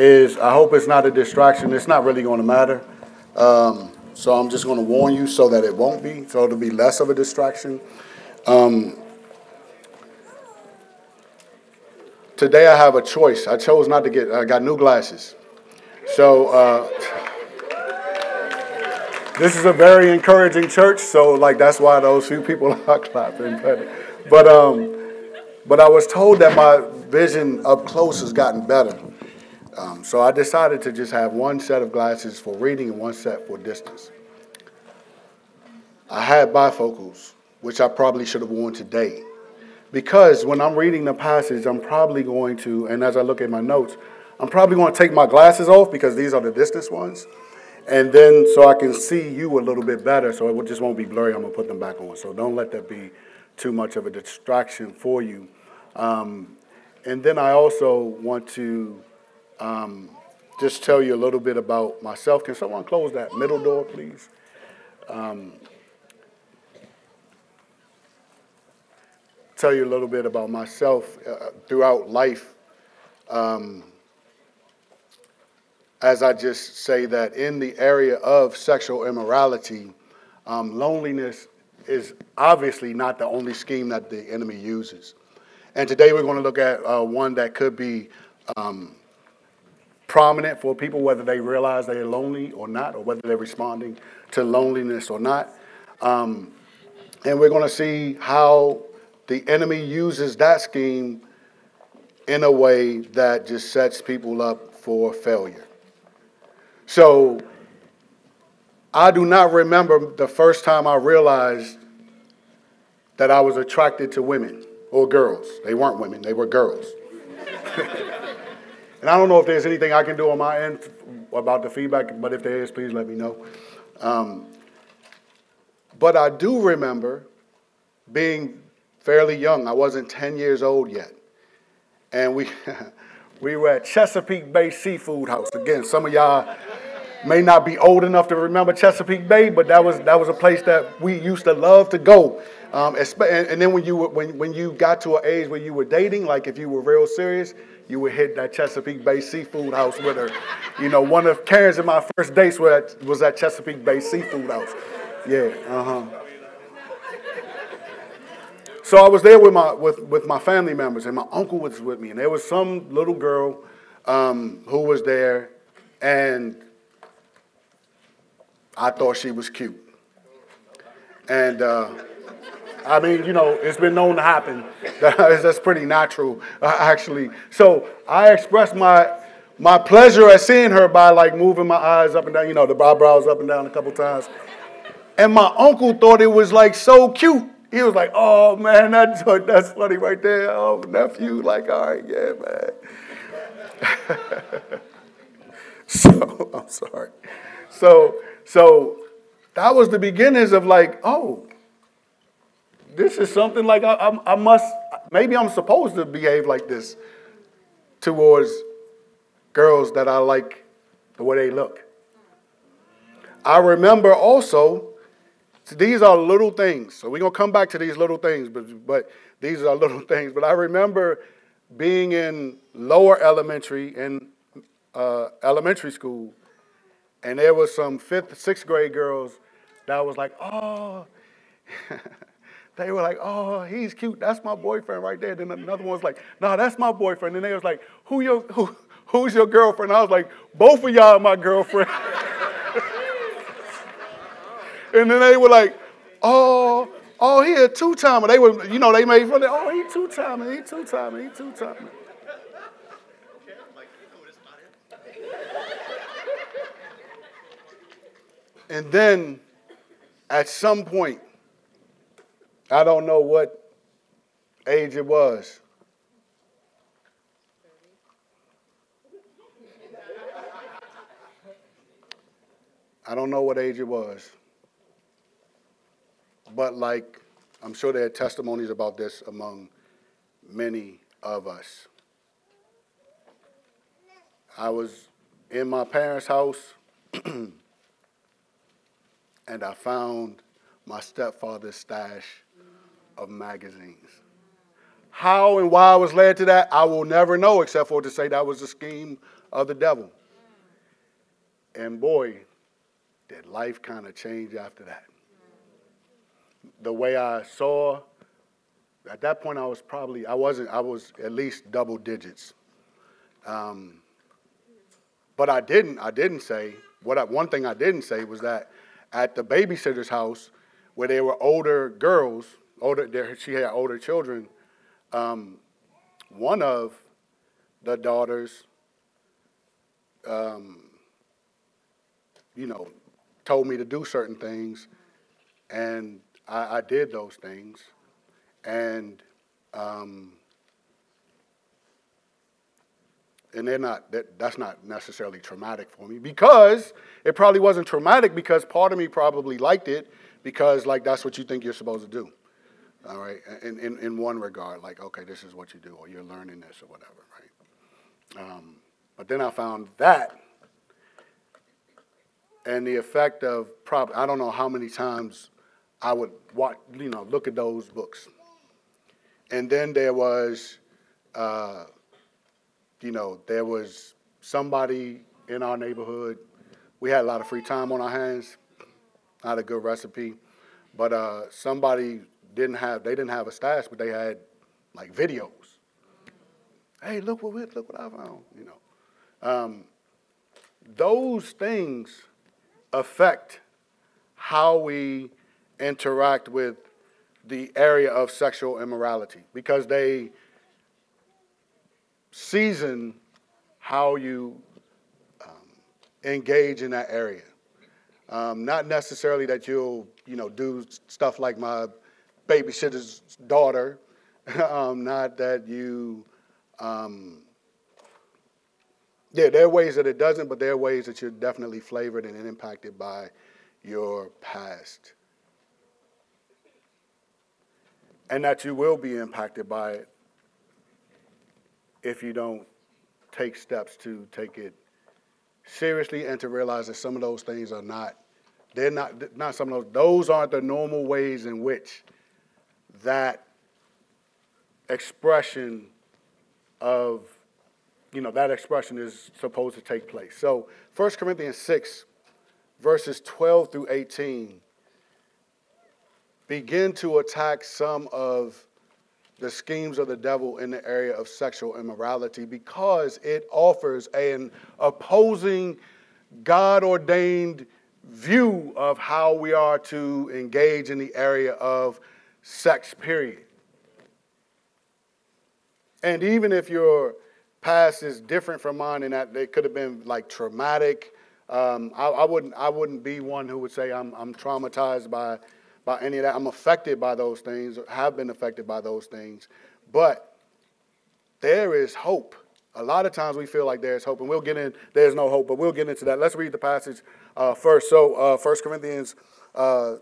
is I hope it's not a distraction. It's not really going to matter. Um, so I'm just going to warn you so that it won't be, so it'll be less of a distraction. Um, today I have a choice. I chose not to get, I got new glasses. So uh, this is a very encouraging church. So like that's why those few people are clapping. But, but, um, but I was told that my vision up close has gotten better. Um, so I decided to just have one set of glasses for reading and one set for distance. I had bifocals, which I probably should have worn today. Because when I'm reading the passage, I'm probably going to, and as I look at my notes, I'm probably going to take my glasses off because these are the distance ones. And then so I can see you a little bit better, so it just won't be blurry, I'm going to put them back on. So don't let that be too much of a distraction for you. Um, and then I also want to um, just tell you a little bit about myself. Can someone close that middle door, please? Um, tell you a little bit about myself uh, throughout life. Um, as I just say that in the area of sexual immorality, um, loneliness is obviously not the only scheme that the enemy uses. And today we're going to look at uh, one that could be um, prominent for people, whether they realize they're lonely or not, or whether they're responding to loneliness or not. Um, and we're going to see how the enemy uses that scheme in a way that just sets people up for failure. So I do not remember the first time I realized that I was attracted to women or girls. They weren't women, they were girls. And I don't know if there's anything I can do on my end about the feedback, but if there is, please let me know. Um, but I do remember being fairly young. I wasn't 10 years old yet. And we, we were at Chesapeake Bay Seafood House. Again, some of y'all may not be old enough to remember Chesapeake Bay, but that was, that was a place that we used to love to go. Um, and, then when you, when, when you got to an age where you were dating, like if you were real serious, you would hit that Chesapeake Bay Seafood House with her. You know, one of Karen's and my first dates was at Chesapeake Bay Seafood House. Yeah, uh huh. So I was there with my with, with my family members, and my uncle was with me, and there was some little girl um, who was there, and I thought she was cute, and. Uh, I mean, you know, it's been known to happen. That's pretty natural, uh, actually. So I expressed my my pleasure at seeing her by like moving my eyes up and down, you know, the eyebrows up and down a couple times. And my uncle thought it was like so cute. He was like, "Oh man, that's that's funny right there. Oh nephew, like, all right, yeah, man." so I'm sorry. So so that was the beginnings of like, oh, this is something like I, I, I must, maybe I'm supposed to behave like this towards girls that I like the way they look. I remember also, these are little things. So we're going to come back to these little things, but, but these are little things. But I remember being in lower elementary, and uh, elementary school, and there was some fifth, sixth grade girls that was like, oh, they were like, oh, he's cute. That's my boyfriend right there. Then another one was like, no, that's my boyfriend. And they was like, who your, who, who's your girlfriend? I was like, both of y'all are my girlfriend. and then they were like, oh, oh, he a two-timer. They were, you know, they made fun of, oh, he two-timer, he two-timer, he two-timer. And then at some point, I don't know what age it was. I don't know what age it was. But, like, I'm sure there are testimonies about this among many of us. I was in my parents' house and I found my stepfather's stash of magazines. How and why I was led to that, I will never know, except for to say that was a scheme of the devil. And boy, did life kind of change after that. The way I saw, at that point I was probably, I wasn't, I was at least double digits. Um, but I didn't, I didn't say, what I, one thing I didn't say was that at the babysitter's house, where there were older girls, older, she had older children, um, one of the daughters, um, you know, told me to do certain things, and I, I did those things, and um, and they're not that, that's not necessarily traumatic for me because it probably wasn't traumatic because part of me probably liked it because like that's what you think you're supposed to do all right in, in, in one regard like okay this is what you do or you're learning this or whatever right um, but then i found that and the effect of probably i don't know how many times i would watch you know look at those books and then there was uh, you know, there was somebody in our neighborhood. We had a lot of free time on our hands. Not a good recipe, but uh, somebody didn't have. They didn't have a stash, but they had like videos. Hey, look what we, look what I found. You know, um, those things affect how we interact with the area of sexual immorality because they season how you um, engage in that area. Um, not necessarily that you'll, you know, do stuff like my babysitter's daughter. um, not that you, um, yeah, there are ways that it doesn't, but there are ways that you're definitely flavored and impacted by your past. And that you will be impacted by it if you don't take steps to take it seriously and to realize that some of those things are not they're not not some of those those aren't the normal ways in which that expression of you know that expression is supposed to take place. So 1 corinthians 6 verses 12 through 18 begin to attack some of the schemes of the devil in the area of sexual immorality because it offers an opposing, God ordained view of how we are to engage in the area of sex, period. And even if your past is different from mine and that it could have been like traumatic, um, I, I, wouldn't, I wouldn't be one who would say I'm, I'm traumatized by by any of that. I'm affected by those things, have been affected by those things. But there is hope. A lot of times we feel like there's hope, and we'll get in, there's no hope, but we'll get into that. Let's read the passage uh, first. So, uh, 1 Corinthians uh,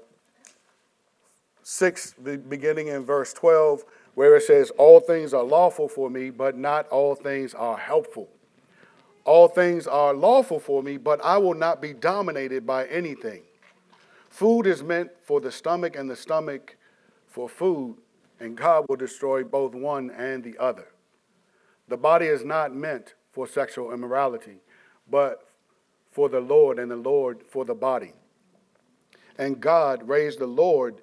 6, beginning in verse 12, where it says, All things are lawful for me, but not all things are helpful. All things are lawful for me, but I will not be dominated by anything. Food is meant for the stomach, and the stomach for food, and God will destroy both one and the other. The body is not meant for sexual immorality, but for the Lord, and the Lord for the body. And God raised the Lord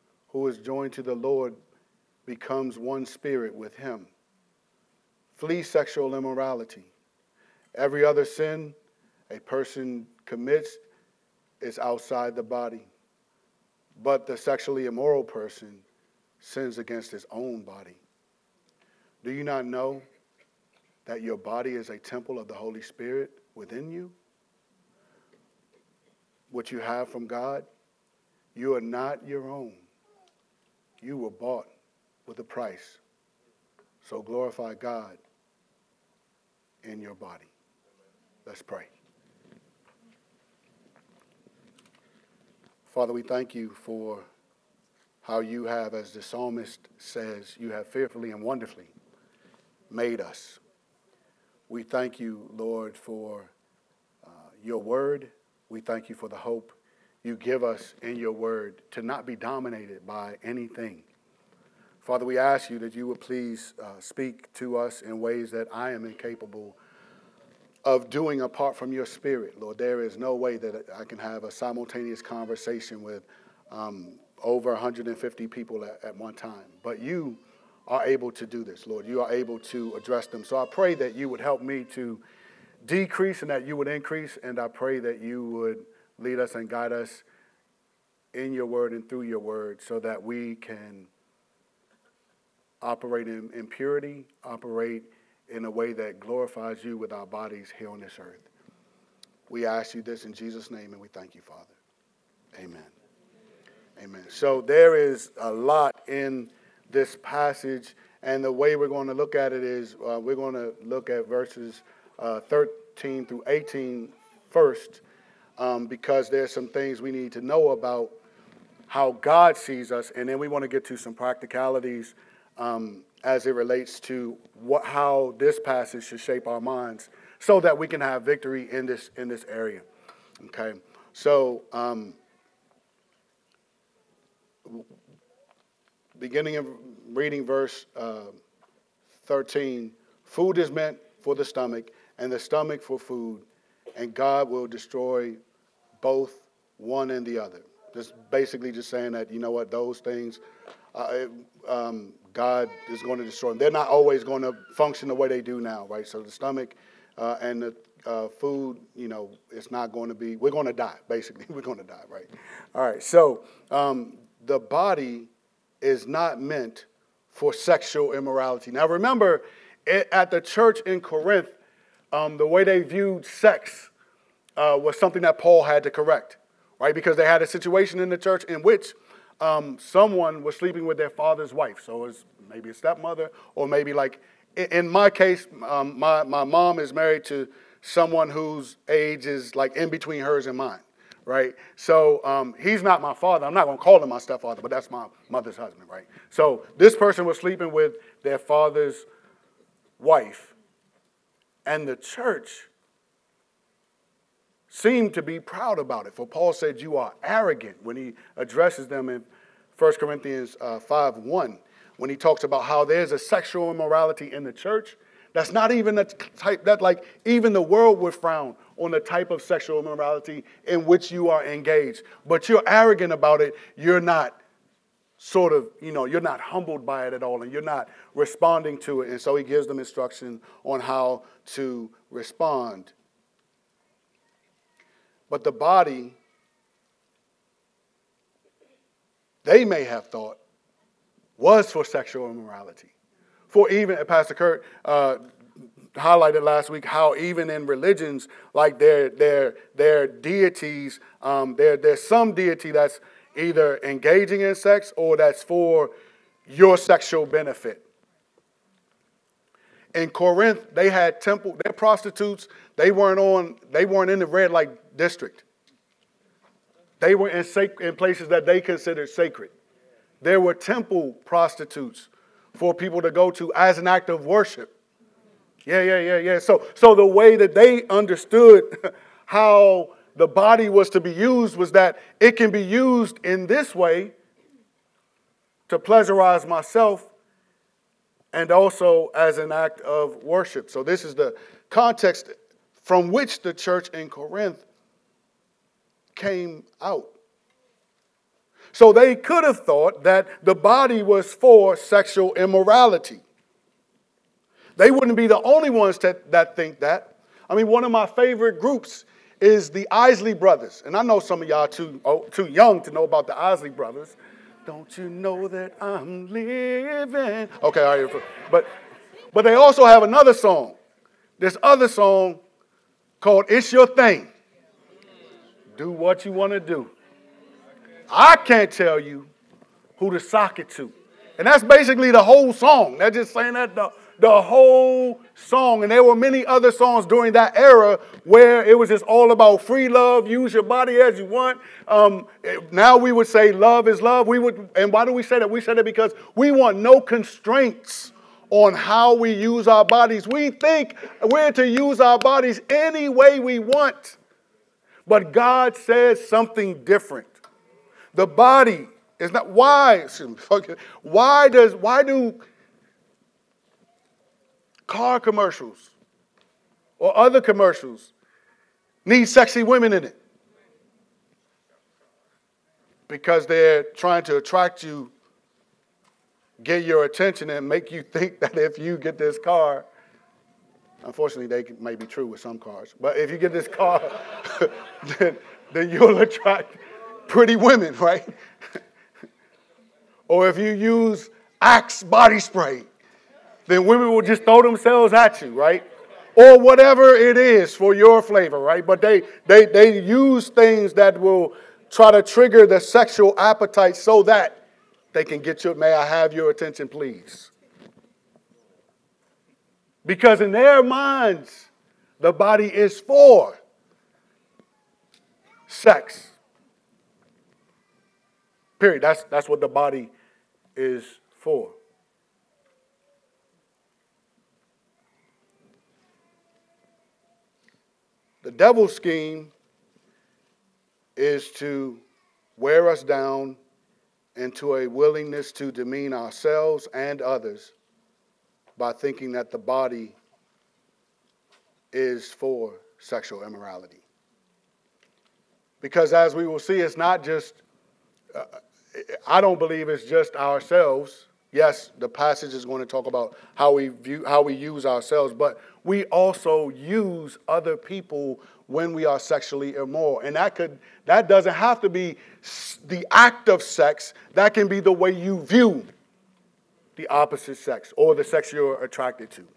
who is joined to the Lord becomes one spirit with him. Flee sexual immorality. Every other sin a person commits is outside the body. But the sexually immoral person sins against his own body. Do you not know that your body is a temple of the Holy Spirit within you? What you have from God? You are not your own. You were bought with a price. So glorify God in your body. Let's pray. Father, we thank you for how you have, as the psalmist says, you have fearfully and wonderfully made us. We thank you, Lord, for uh, your word. We thank you for the hope you give us in your word to not be dominated by anything. Father, we ask you that you would please uh, speak to us in ways that I am incapable of doing apart from your spirit, Lord. There is no way that I can have a simultaneous conversation with um, over 150 people at, at one time. But you are able to do this, Lord. You are able to address them. So I pray that you would help me to decrease and that you would increase. And I pray that you would lead us and guide us in your word and through your word so that we can operate in, in purity, operate in a way that glorifies you with our bodies here on this earth. We ask you this in Jesus' name and we thank you, Father. Amen. Amen. So there is a lot in this passage, and the way we're going to look at it is uh, we're going to look at verses uh, 13 through 18 first, um, because there's some things we need to know about how God sees us, and then we want to get to some practicalities um, as it relates to what, how this passage should shape our minds so that we can have victory in this, in this area. Okay? So, um, beginning of reading verse uh, 13 food is meant for the stomach, and the stomach for food, and God will destroy both one and the other. Just basically just saying that, you know what, those things, uh, um, God is going to destroy them. They're not always going to function the way they do now, right? So the stomach uh, and the uh, food, you know, it's not going to be, we're going to die, basically. we're going to die, right? All right, so um, the body is not meant for sexual immorality. Now remember, it, at the church in Corinth, um, the way they viewed sex uh, was something that Paul had to correct, right? Because they had a situation in the church in which um, someone was sleeping with their father's wife. So it's maybe a stepmother, or maybe like in my case, um, my, my mom is married to someone whose age is like in between hers and mine, right? So um, he's not my father. I'm not going to call him my stepfather, but that's my mother's husband, right? So this person was sleeping with their father's wife, and the church seemed to be proud about it. For Paul said, You are arrogant when he addresses them in 1 Corinthians uh, 5 1, when he talks about how there's a sexual immorality in the church. That's not even the type that, like, even the world would frown on the type of sexual immorality in which you are engaged. But you're arrogant about it. You're not sort of, you know, you're not humbled by it at all and you're not responding to it. And so he gives them instruction on how to respond but the body, they may have thought, was for sexual immorality. For even, Pastor Kurt uh, highlighted last week how even in religions, like their, their, their deities, um, there, there's some deity that's either engaging in sex or that's for your sexual benefit. In Corinth, they had temple, their prostitutes, they weren't on, they weren't in the red light district. They were in, sac- in places that they considered sacred. There were temple prostitutes for people to go to as an act of worship. Yeah, yeah, yeah, yeah. So, so the way that they understood how the body was to be used was that it can be used in this way to pleasurize myself and also as an act of worship. So, this is the context from which the church in Corinth came out. So they could have thought that the body was for sexual immorality. They wouldn't be the only ones that, that think that. I mean, one of my favorite groups is the Isley Brothers. And I know some of y'all too, oh, too young to know about the Isley Brothers. Don't you know that I'm living? Okay, all right. But, but they also have another song. This other song called It's Your Thing. Do what you want to do. I can't tell you who to sock it to. And that's basically the whole song. They're just saying that the, the whole song. And there were many other songs during that era where it was just all about free love, use your body as you want. Um, now we would say love is love. We would, and why do we say that? We say that because we want no constraints on how we use our bodies. We think we're to use our bodies any way we want. But God says something different. The body is not why why does why do car commercials or other commercials need sexy women in it? Because they're trying to attract you get your attention and make you think that if you get this car, unfortunately, they may be true with some cars, but if you get this car, then, then you'll attract pretty women, right? or if you use Axe body spray, then women will just throw themselves at you, right? Or whatever it is for your flavor, right? But they, they, they use things that will try to trigger the sexual appetite so that they can get your, may I have your attention, please? Because in their minds, the body is for sex. Period. That's, that's what the body is for. The devil's scheme is to wear us down into a willingness to demean ourselves and others by thinking that the body is for sexual immorality. Because as we will see, it's not just, uh, I don't believe it's just ourselves. Yes, the passage is going to talk about how we view, how we use ourselves, but we also use other people when we are sexually immoral. And that could that doesn't have to be the act of sex. That can be the way you view the opposite sex or the sex you're attracted to.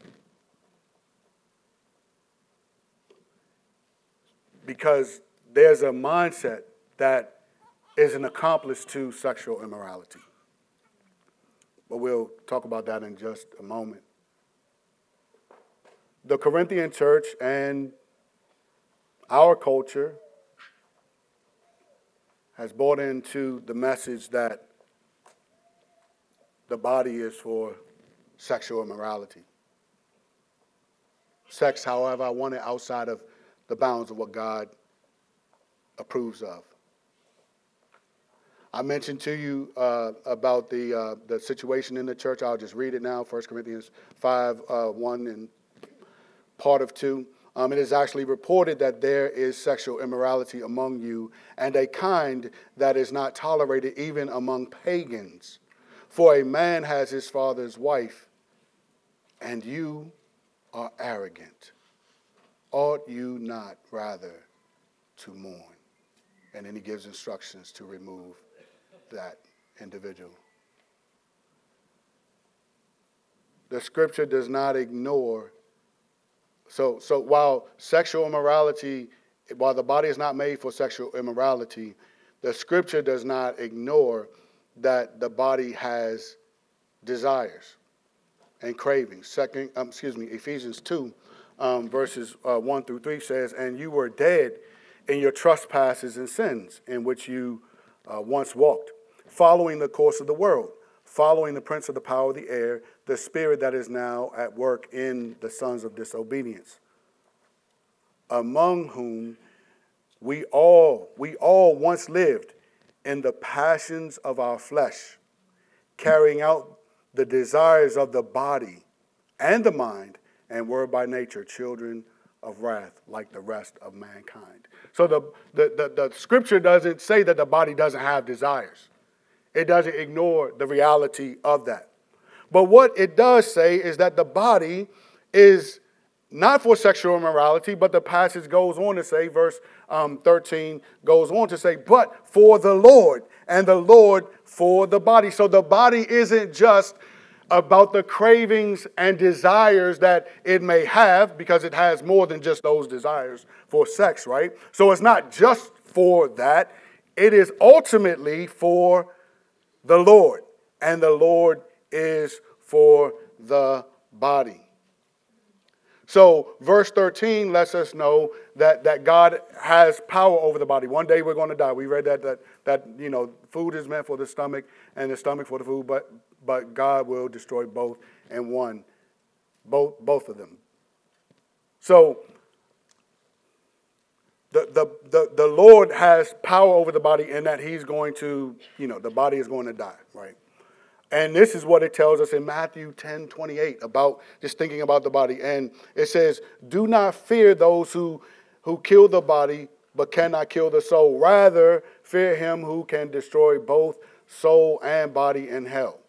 Because there's a mindset that is an accomplice to sexual immorality. But we'll talk about that in just a moment. The Corinthian church and our culture has bought into the message that the body is for sexual immorality. Sex, however, I want it outside of the bounds of what God approves of. I mentioned to you uh, about the, uh, the situation in the church. I'll just read it now 1 Corinthians 5 uh, 1 and part of 2. Um, it is actually reported that there is sexual immorality among you, and a kind that is not tolerated even among pagans. For a man has his father's wife, and you are arrogant. Ought you not rather to mourn? And then he gives instructions to remove that individual. The scripture does not ignore so, so while sexual immorality, while the body is not made for sexual immorality, the scripture does not ignore that the body has desires and cravings. Second, um, excuse me, Ephesians 2, um, verses uh, 1 through 3 says, And you were dead in your trespasses and sins in which you uh, once walked, following the course of the world following the prince of the power of the air, the spirit that is now at work in the sons of disobedience, among whom we all we all once lived in the passions of our flesh, carrying out the desires of the body and the mind, and were by nature children of wrath like the rest of mankind. So the, the, the, the scripture doesn't say that the body doesn't have desires. It doesn't ignore the reality of that. But what it does say is that the body is not for sexual immorality, but the passage goes on to say, verse um, 13 goes on to say, but for the Lord, and the Lord for the body. So the body isn't just about the cravings and desires that it may have, because it has more than just those desires for sex, right? So it's not just for that, it is ultimately for the Lord, and the Lord is for the body. So, verse 13 lets us know that, that God has power over the body. One day we're going to die. We read that, that, that you know, food is meant for the stomach and the stomach for the food, but, but God will destroy both and one, both, both of them. So, the, the, the, the Lord has power over the body in that he's going to, you know, the body is going to die, right? And this is what it tells us in Matthew 10 28 about just thinking about the body. And it says, Do not fear those who, who kill the body, but cannot kill the soul. Rather, fear him who can destroy both soul and body in hell.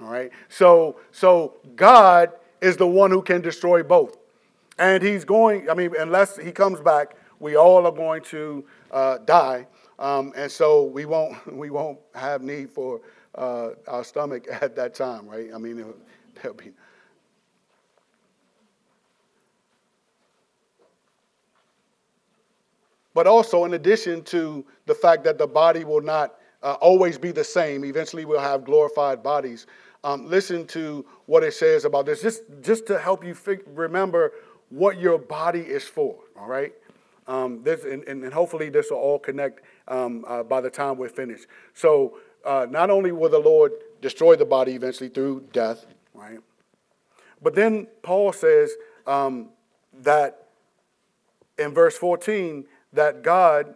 All right? So, so God is the one who can destroy both. And he's going, I mean, unless he comes back, we all are going to uh, die. Um, and so we won't, we won't have need for uh, our stomach at that time, right? I mean, there'll be. But also, in addition to the fact that the body will not uh, always be the same, eventually we'll have glorified bodies. Um, listen to what it says about this, just, just to help you fig- remember what your body is for, all right? Um, this, and, and, hopefully, this will all connect um, uh, by the time we're finished. So, uh, not only will the Lord destroy the body eventually through death, right? But then Paul says um, that in verse 14, that God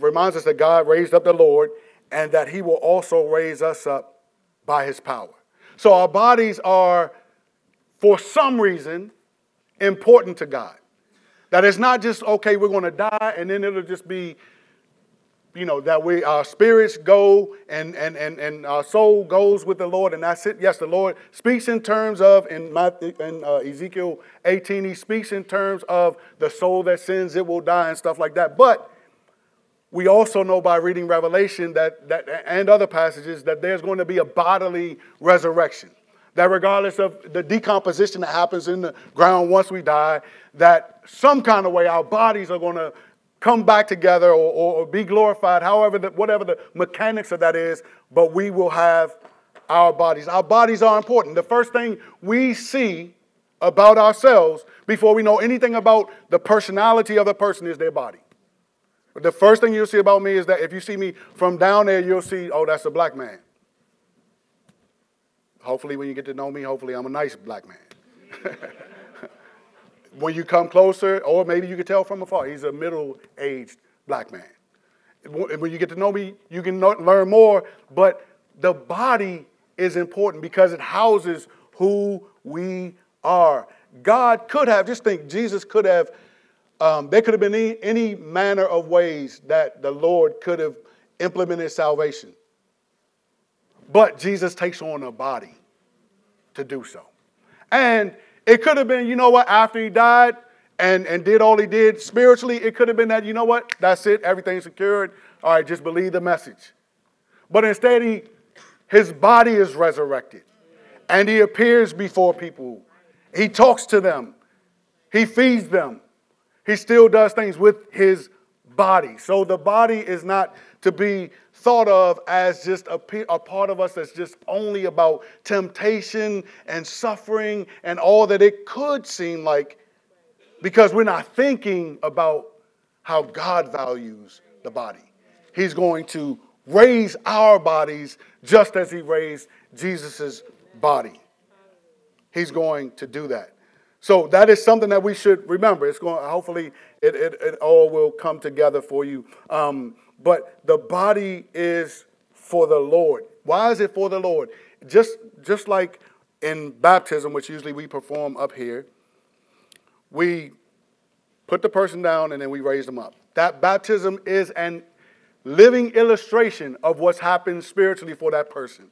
reminds us that God raised up the Lord and that he will also raise us up by his power. So our bodies are, for some reason, important to God. That it's not just, okay, we're going to die and then it'll just be you know, that we our spirits go and and and, and our soul goes with the Lord, and that's it. Yes, the Lord speaks in terms of in Matthew in uh, Ezekiel 18, he speaks in terms of the soul that sins, it will die, and stuff like that. But we also know by reading Revelation that that and other passages that there's going to be a bodily resurrection. That regardless of the decomposition that happens in the ground once we die, that some kind of way our bodies are going to come back together or, or, be glorified, however, the, whatever the mechanics of that is, but we will have our bodies. Our bodies are important. The first thing we see about ourselves before we know anything about the personality of a person is their body. The first thing you'll see about me is that if you see me from down there, you'll see, oh, that's a black man. Hopefully, when you get to know me, hopefully I'm a nice black man. when you come closer, or maybe you can tell from afar, he's a middle aged black man. When you get to know me, you can learn more, but the body is important because it houses who we are. God could have, just think, Jesus could have, um, there could have been any, any manner of ways that the Lord could have implemented salvation. But Jesus takes on a body to do so. And it could have been, you know what, after he died and, and did all he did spiritually, it could have been that, you know what, that's it, everything's secured. All right, just believe the message. But instead, he, his body is resurrected and he appears before people. He talks to them, he feeds them, he still does things with his body. So the body is not to be thought of as just a, a, part of us that's just only about temptation and suffering and all that it could seem like because we're not thinking about how God values the body. He's going to raise our bodies just as he raised Jesus' body. He's going to do that. So that is something that we should remember. It's going hopefully it, it, it all will come together for you. Um, but the body is for the Lord. Why is it for the Lord? Just, just like in baptism, which usually we perform up here, we put the person down and then we raise them up. That baptism is an living illustration of what's happened spiritually for that person.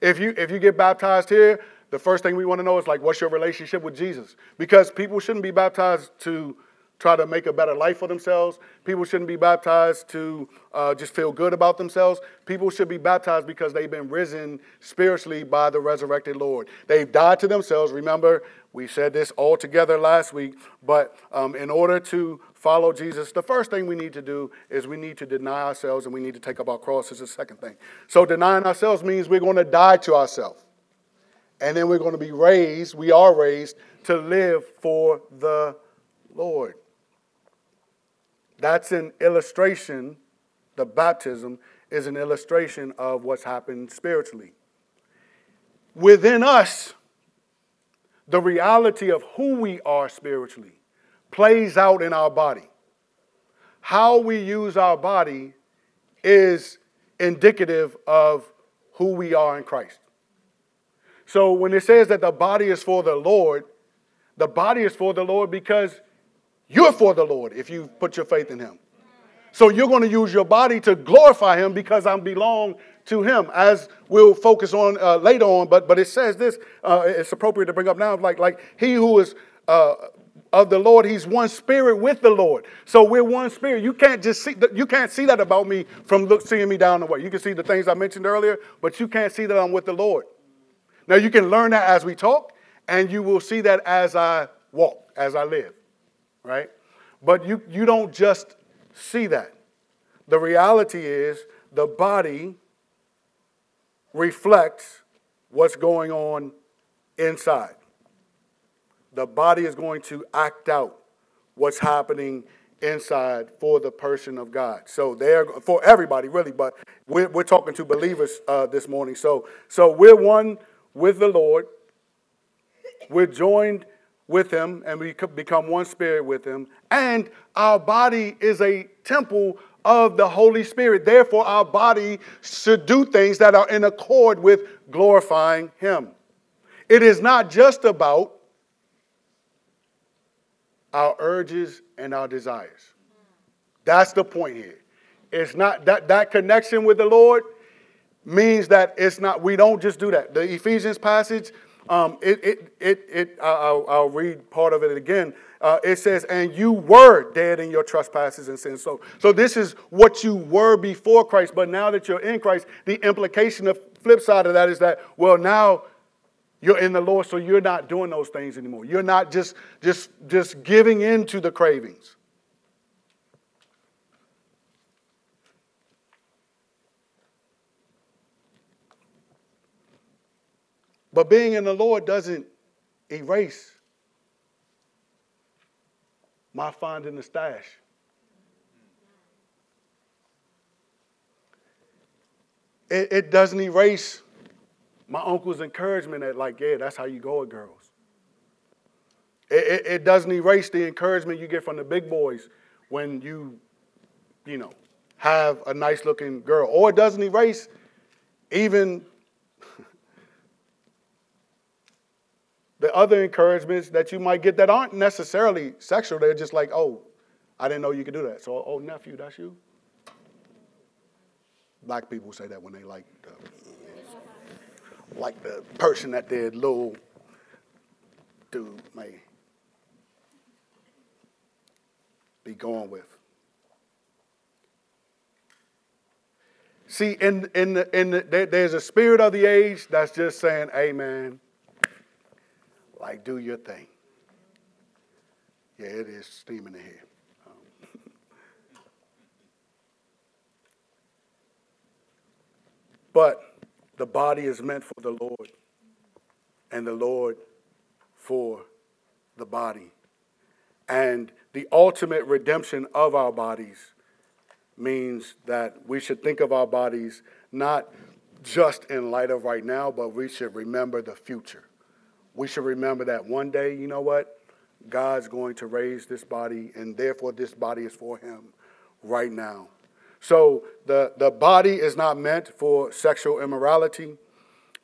If you if you get baptized here, the first thing we want to know is like what's your relationship with Jesus? Because people shouldn't be baptized to try to make a better life for themselves. People shouldn't be baptized to uh, just feel good about themselves. People should be baptized because they've been risen spiritually by the resurrected Lord. They've died to themselves. Remember, we said this all together last week, but um, in order to follow Jesus, the first thing we need to do is we need to deny ourselves and we need to take up our cross as the second thing. So denying ourselves means we're going to die to ourselves. and then we're going to be raised, we are raised to live for the Lord. That's an illustration, the baptism is an illustration of what's happened spiritually. Within us, the reality of who we are spiritually plays out in our body. How we use our body is indicative of who we are in Christ. So when it says that the body is for the Lord, the body is for the Lord because you're for the Lord if you put your faith in Him. So you're going to use your body to glorify Him because I belong to Him, as we'll focus on uh, later on. But but it says this. Uh, it's appropriate to bring up now. Like like He who is uh, of the Lord, He's one spirit with the Lord. So we're one spirit. You can't just see you can't see that about me from look, seeing me down the way. You can see the things I mentioned earlier, but you can't see that I'm with the Lord. Now you can learn that as we talk, and you will see that as I walk, as I live right? But you, you don't just see that. The reality is the body reflects what's going on inside. The body is going to act out what's happening inside for the person of God. So they're for everybody really, but we're, we're talking to believers uh, this morning. So so we're one with the Lord. We're joined with him and we become one spirit with him. And our body is a temple of the Holy Spirit. Therefore, our body should do things that are in accord with glorifying him. It is not just about our urges and our desires. That's the point here. It's not that that connection with the Lord means that it's not we don't just do that. The Ephesians passage um, it, it, it, it, I'll, I'll read part of it again. Uh, it says, and you were dead in your trespasses and sins. So, so this is what you were before Christ, but now that you're in Christ, the implication, of flip side of that is that, well, now you're in the Lord, so you're not doing those things anymore. You're not just, just, just giving in to the cravings. But being in the Lord doesn't erase my finding the stash. It, it doesn't erase my uncle's encouragement at, like, yeah, that's how you go with girls. It, it, it doesn't erase the encouragement you get from the big boys when you, you know, have a nice looking girl. Or it doesn't erase even the other encouragements that you might get that aren't necessarily sexual. They're just like, oh, I didn't know you could do that. So, oh, nephew, that's you? Black people say that when they like the, like the person that their little dude may be going with. See, in, in, the, in the, there, there's a spirit of the age that's just saying, man, like, do your thing. Yeah, it is steaming ahead. But the body is meant for the Lord, and the Lord for the body. And the ultimate redemption of our bodies means that we should think of our bodies not just in light of right now, but we should remember the future we should remember that one day, you know what? God's going to raise this body, and therefore this body is for him right now. So the, the body is not meant for sexual immorality,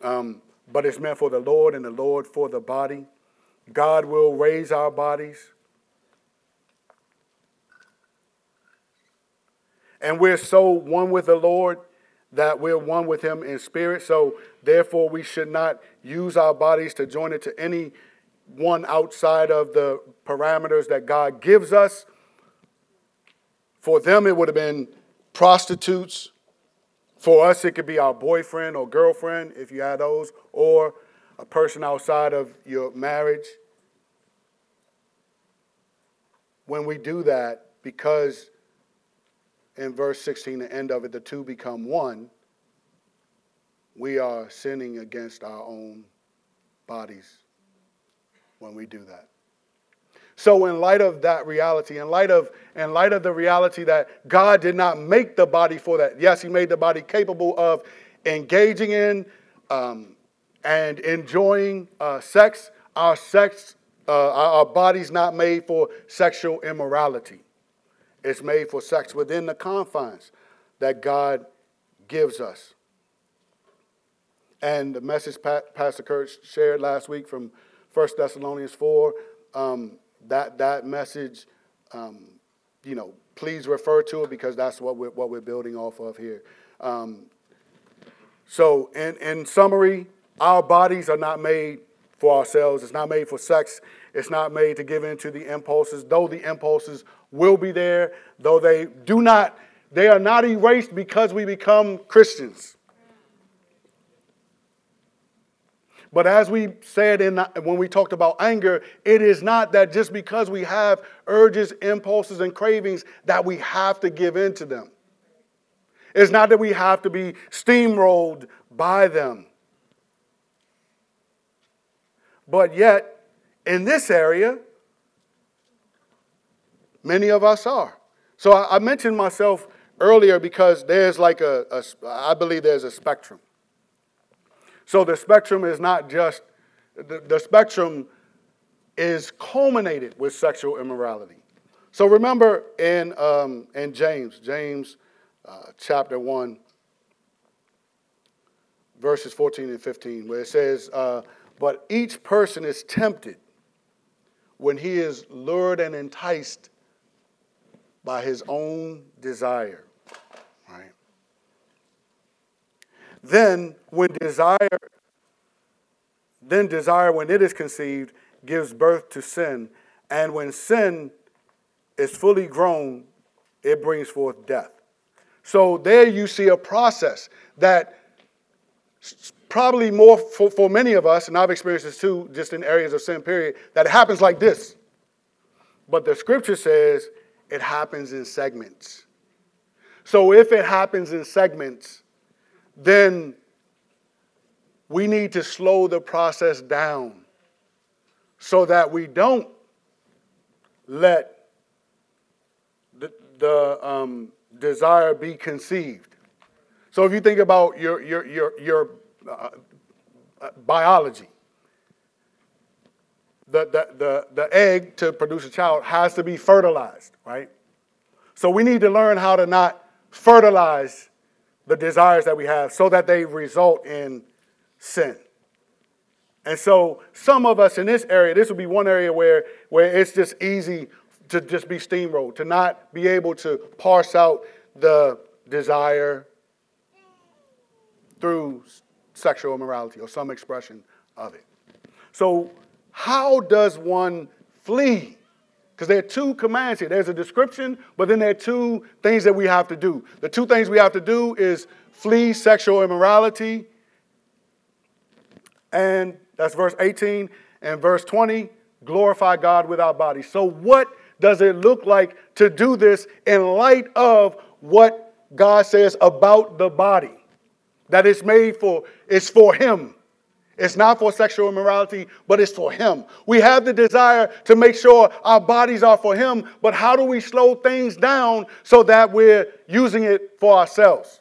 um, but it's meant for the Lord and the Lord for the body. God will raise our bodies. And we're so one with the Lord that we're one with him in spirit. So therefore, we should not use our bodies to join it to any one outside of the parameters that God gives us. For them, it would have been prostitutes. For us, it could be our boyfriend or girlfriend, if you had those, or a person outside of your marriage. When we do that, because in verse 16, the end of it, the two become one, we are sinning against our own bodies when we do that. So, in light of that reality, in light of, in light of the reality that God did not make the body for that, yes, He made the body capable of engaging in um, and enjoying uh, sex. Our sex, uh, our body's not made for sexual immorality. It's made for sex within the confines that God gives us. And the message Pastor Kurt shared last week from 1 Thessalonians 4, um, that, that message, um, you know, please refer to it because that's what we're, what we're building off of here. Um, so, in, in summary, our bodies are not made for ourselves. It's not made for sex. It's not made to give in to the impulses, though the impulses will be there, though they do not, they are not erased because we become Christians. But as we said in, when we talked about anger, it is not that just because we have urges, impulses, and cravings that we have to give in to them. It's not that we have to be steamrolled by them. But yet, in this area, many of us are. So I, mentioned myself earlier because there's like a, a, I believe there's a spectrum. So the spectrum is not just, the, the spectrum is culminated with sexual immorality. So remember in, um, in James, James uh, chapter 1, verses 14 and 15, where it says, uh, But each person is tempted when he is lured and enticed by his own desire. Right? Then, when desire, then desire, when it is conceived, gives birth to sin. And when sin is fully grown, it brings forth death. So there you see a process that probably more for, for many of us, and I've experienced this too, just in areas of sin, period, that happens like this. But the scripture says it happens in segments. So if it happens in segments, then we need to slow the process down so that we don't let the, the um, desire be conceived. So if you think about your, your, your, your uh, uh, biology, the, the, the, the egg to produce a child has to be fertilized, right? So we need to learn how to not fertilize the desires that we have so that they result in sin. And so, some of us in this area, this would be one area where, where it's just easy to just be steamrolled, to not be able to parse out the desire through sexual immorality or some expression of it. So, how does one flee because there are two commands here. There's a description, but then there are two things that we have to do. The two things we have to do is flee sexual immorality, and that's verse 18, and verse 20, glorify God with our bodies. So, what does it look like to do this in light of what God says about the body? That it's made for, it's for Him. It's not for sexual immorality, but it's for Him. We have the desire to make sure our bodies are for Him, but how do we slow things down so that we're using it for ourselves?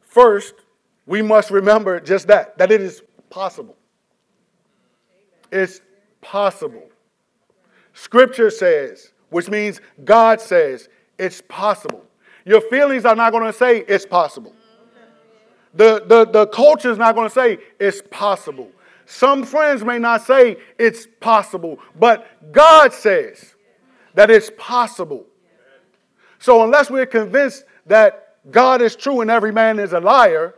First, we must remember just that, that it is possible. It's possible. Scripture says, which means God says, it's possible. Your feelings are not going to say it's possible. The, the, the culture is not going to say it's possible. Some friends may not say it's possible, but God says that it's possible. So, unless we're convinced that God is true and every man is a liar,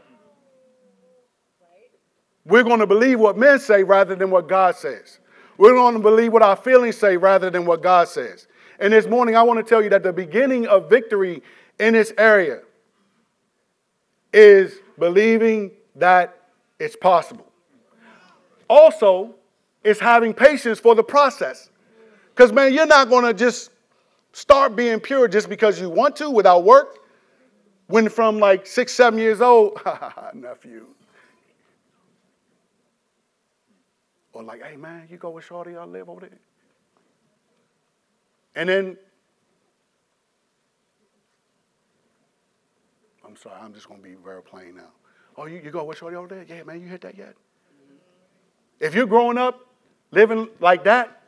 we're going to believe what men say rather than what God says. We're going to believe what our feelings say rather than what God says. And this morning, I want to tell you that the beginning of victory in this area is believing that it's possible. Also, it's having patience for the process. Because, man, you're not going to just start being pure just because you want to without work. When from like six, seven years old, nephew. Or like, hey, man, you go with Shorty, I live over there. And then I'm sorry, I'm just gonna be very plain now. Oh, you, you go with Shorty over there? Yeah, man, you hit that yet? If you're growing up living like that,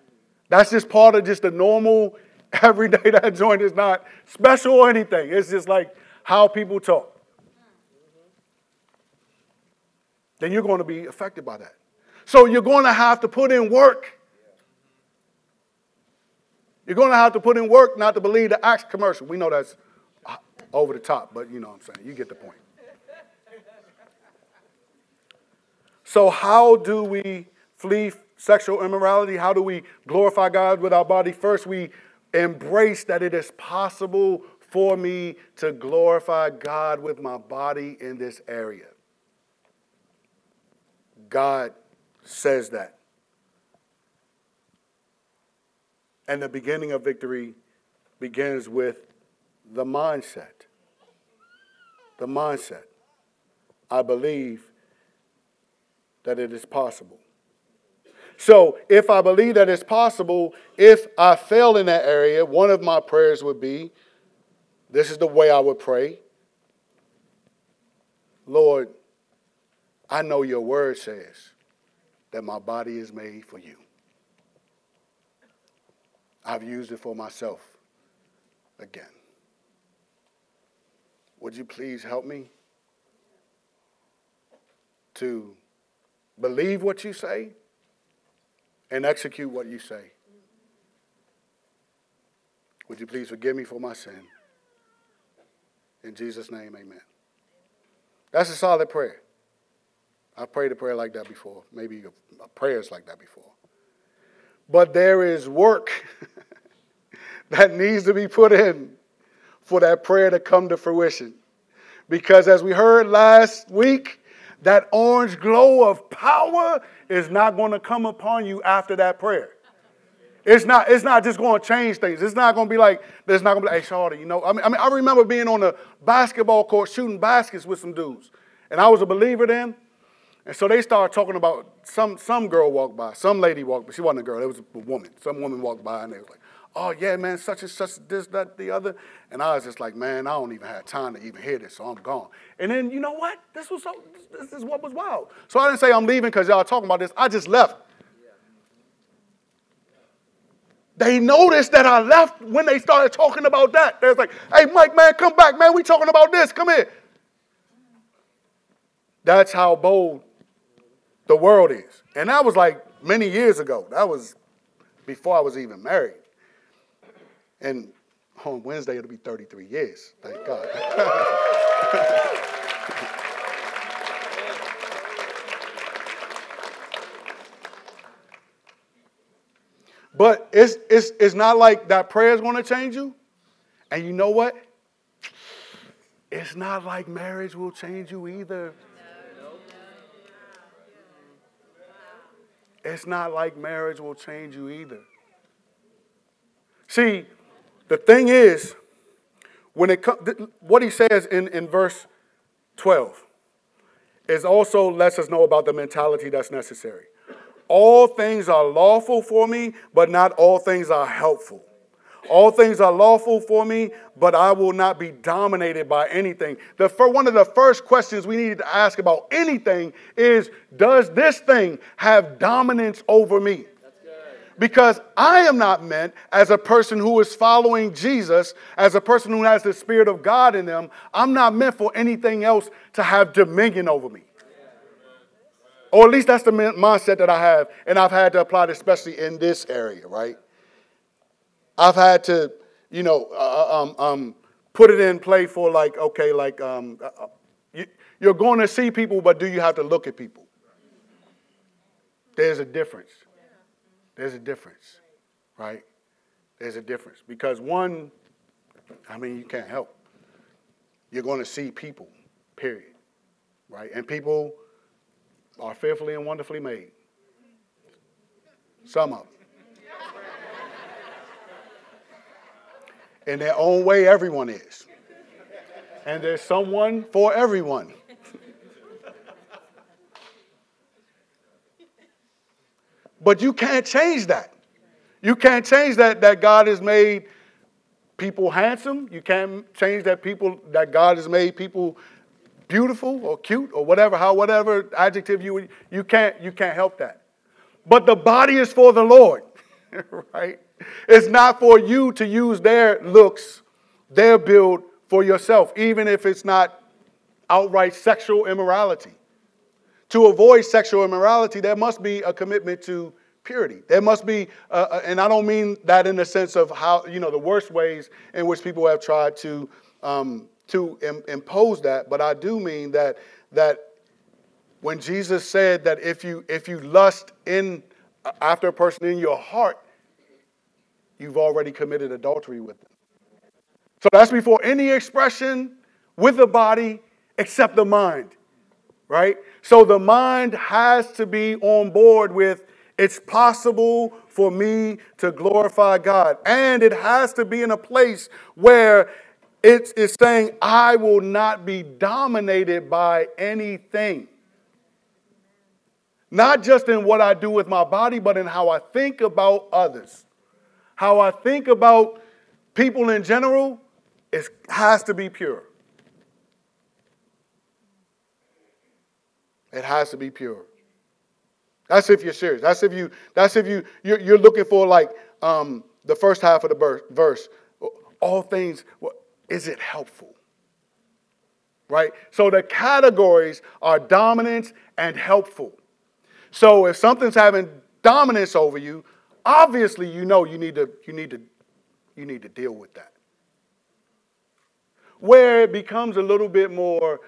that's just part of just the normal everyday that joint is not special or anything. It's just like how people talk. Then you're going to be affected by that. So you're going to have to put in work. You're going to have to put in work not to believe the Axe commercial. We know that's over the top, but you know what I'm saying. You get the point. So, how do we flee sexual immorality? How do we glorify God with our body? First, we embrace that it is possible for me to glorify God with my body in this area. God says that. And the beginning of victory begins with the mindset. The mindset. I believe that it is possible. So, if I believe that it's possible, if I fail in that area, one of my prayers would be this is the way I would pray Lord, I know your word says that my body is made for you. I've used it for myself again. Would you please help me to believe what you say and execute what you say? Would you please forgive me for my sin? In Jesus' name, amen. That's a solid prayer. I've prayed a prayer like that before, maybe prayers like that before. But there is work that needs to be put in for that prayer to come to fruition. Because as we heard last week, that orange glow of power is not going to come upon you after that prayer. It's not, it's not just going to change things. It's not going to be like, there's not going to be hey, Shorty, you know. I mean, I mean, I remember being on the basketball court shooting baskets with some dudes. And I was a believer then. And so they started talking about some, some girl walked by, some lady walked by. She wasn't a girl, it was a woman. Some woman walked by and they was like, oh yeah, man, such and such, this, that, the other. And I was just like, man, I don't even have time to even hear this, so I'm gone. And then you know what? This was so, this is what was wild. So I didn't say I'm leaving because y'all talking about this. I just left. They noticed that I left when they started talking about that. They was like, hey, Mike, man, come back, man. We talking about this. Come here. That's how bold the world is. And that was like many years ago. That was before I was even married. And on Wednesday, it'll be 33 years. Thank God. but it's, it's, it's not like that prayer is going to change you. And you know what? It's not like marriage will change you either. It's not like marriage will change you either. See, the thing is, when it comes, what he says in, in verse 12 is also lets us know about the mentality that's necessary. All things are lawful for me, but not all things are helpful. All things are lawful for me, but I will not be dominated by anything. The, for one of the first questions we need to ask about anything is Does this thing have dominance over me? Because I am not meant as a person who is following Jesus, as a person who has the Spirit of God in them. I'm not meant for anything else to have dominion over me. Or at least that's the mindset that I have, and I've had to apply it, especially in this area, right? I've had to, you know, uh, uh um, um, put it in play for like, okay, like, um, uh, uh you, you're going to see people, but do you have to look at people? There's a difference. There's a difference, right? There's a difference. Because one, I mean, you can't help. You're going to see people, period, right? And people are fearfully and wonderfully made. Some of them. In their own way, everyone is. And there's someone for everyone. But you can't change that. You can't change that that God has made people handsome. You can't change that people that God has made people beautiful or cute or whatever, how whatever adjective you you can't you can't help that. But the body is for the Lord, right? It's not for you to use their looks, their build for yourself, even if it's not outright sexual immorality. To avoid sexual immorality, there must be a commitment to purity. There must be, uh, uh, and I don't mean that in the sense of how, you know, the worst ways in which people have tried to, um, to Im- impose that, but I do mean that, that when Jesus said that if you, if you lust in, uh, after a person in your heart, you've already committed adultery with them. So that's before any expression with the body except the mind right? So the mind has to be on board with it's possible for me to glorify God. And it has to be in a place where it is saying, I will not be dominated by anything. Not just in what I do with my body, but in how I think about others. How I think about people in general, it has to be pure. It has to be pure. That's if you're serious. That's if you. That's if you. You're, you're looking for like um, the first half of the verse. All things. Well, Is it helpful? Right. So the categories are dominance and helpful. So if something's having dominance over you, obviously you know you need to. You need to. You need to deal with that. Where it becomes a little bit more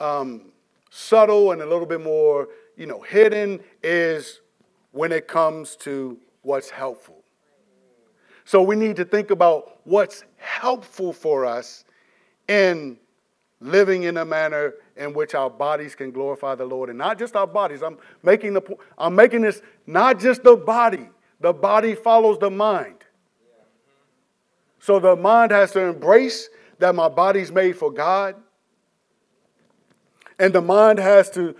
um, subtle and a little bit more, you know, hidden is when it comes to what's helpful. So we need to think about what's helpful for us in living in a manner in which our bodies can glorify the Lord and not just our bodies. I'm making the I'm making this not just the body. The body follows the mind. So the mind has to embrace that my body's made for God and the mind has to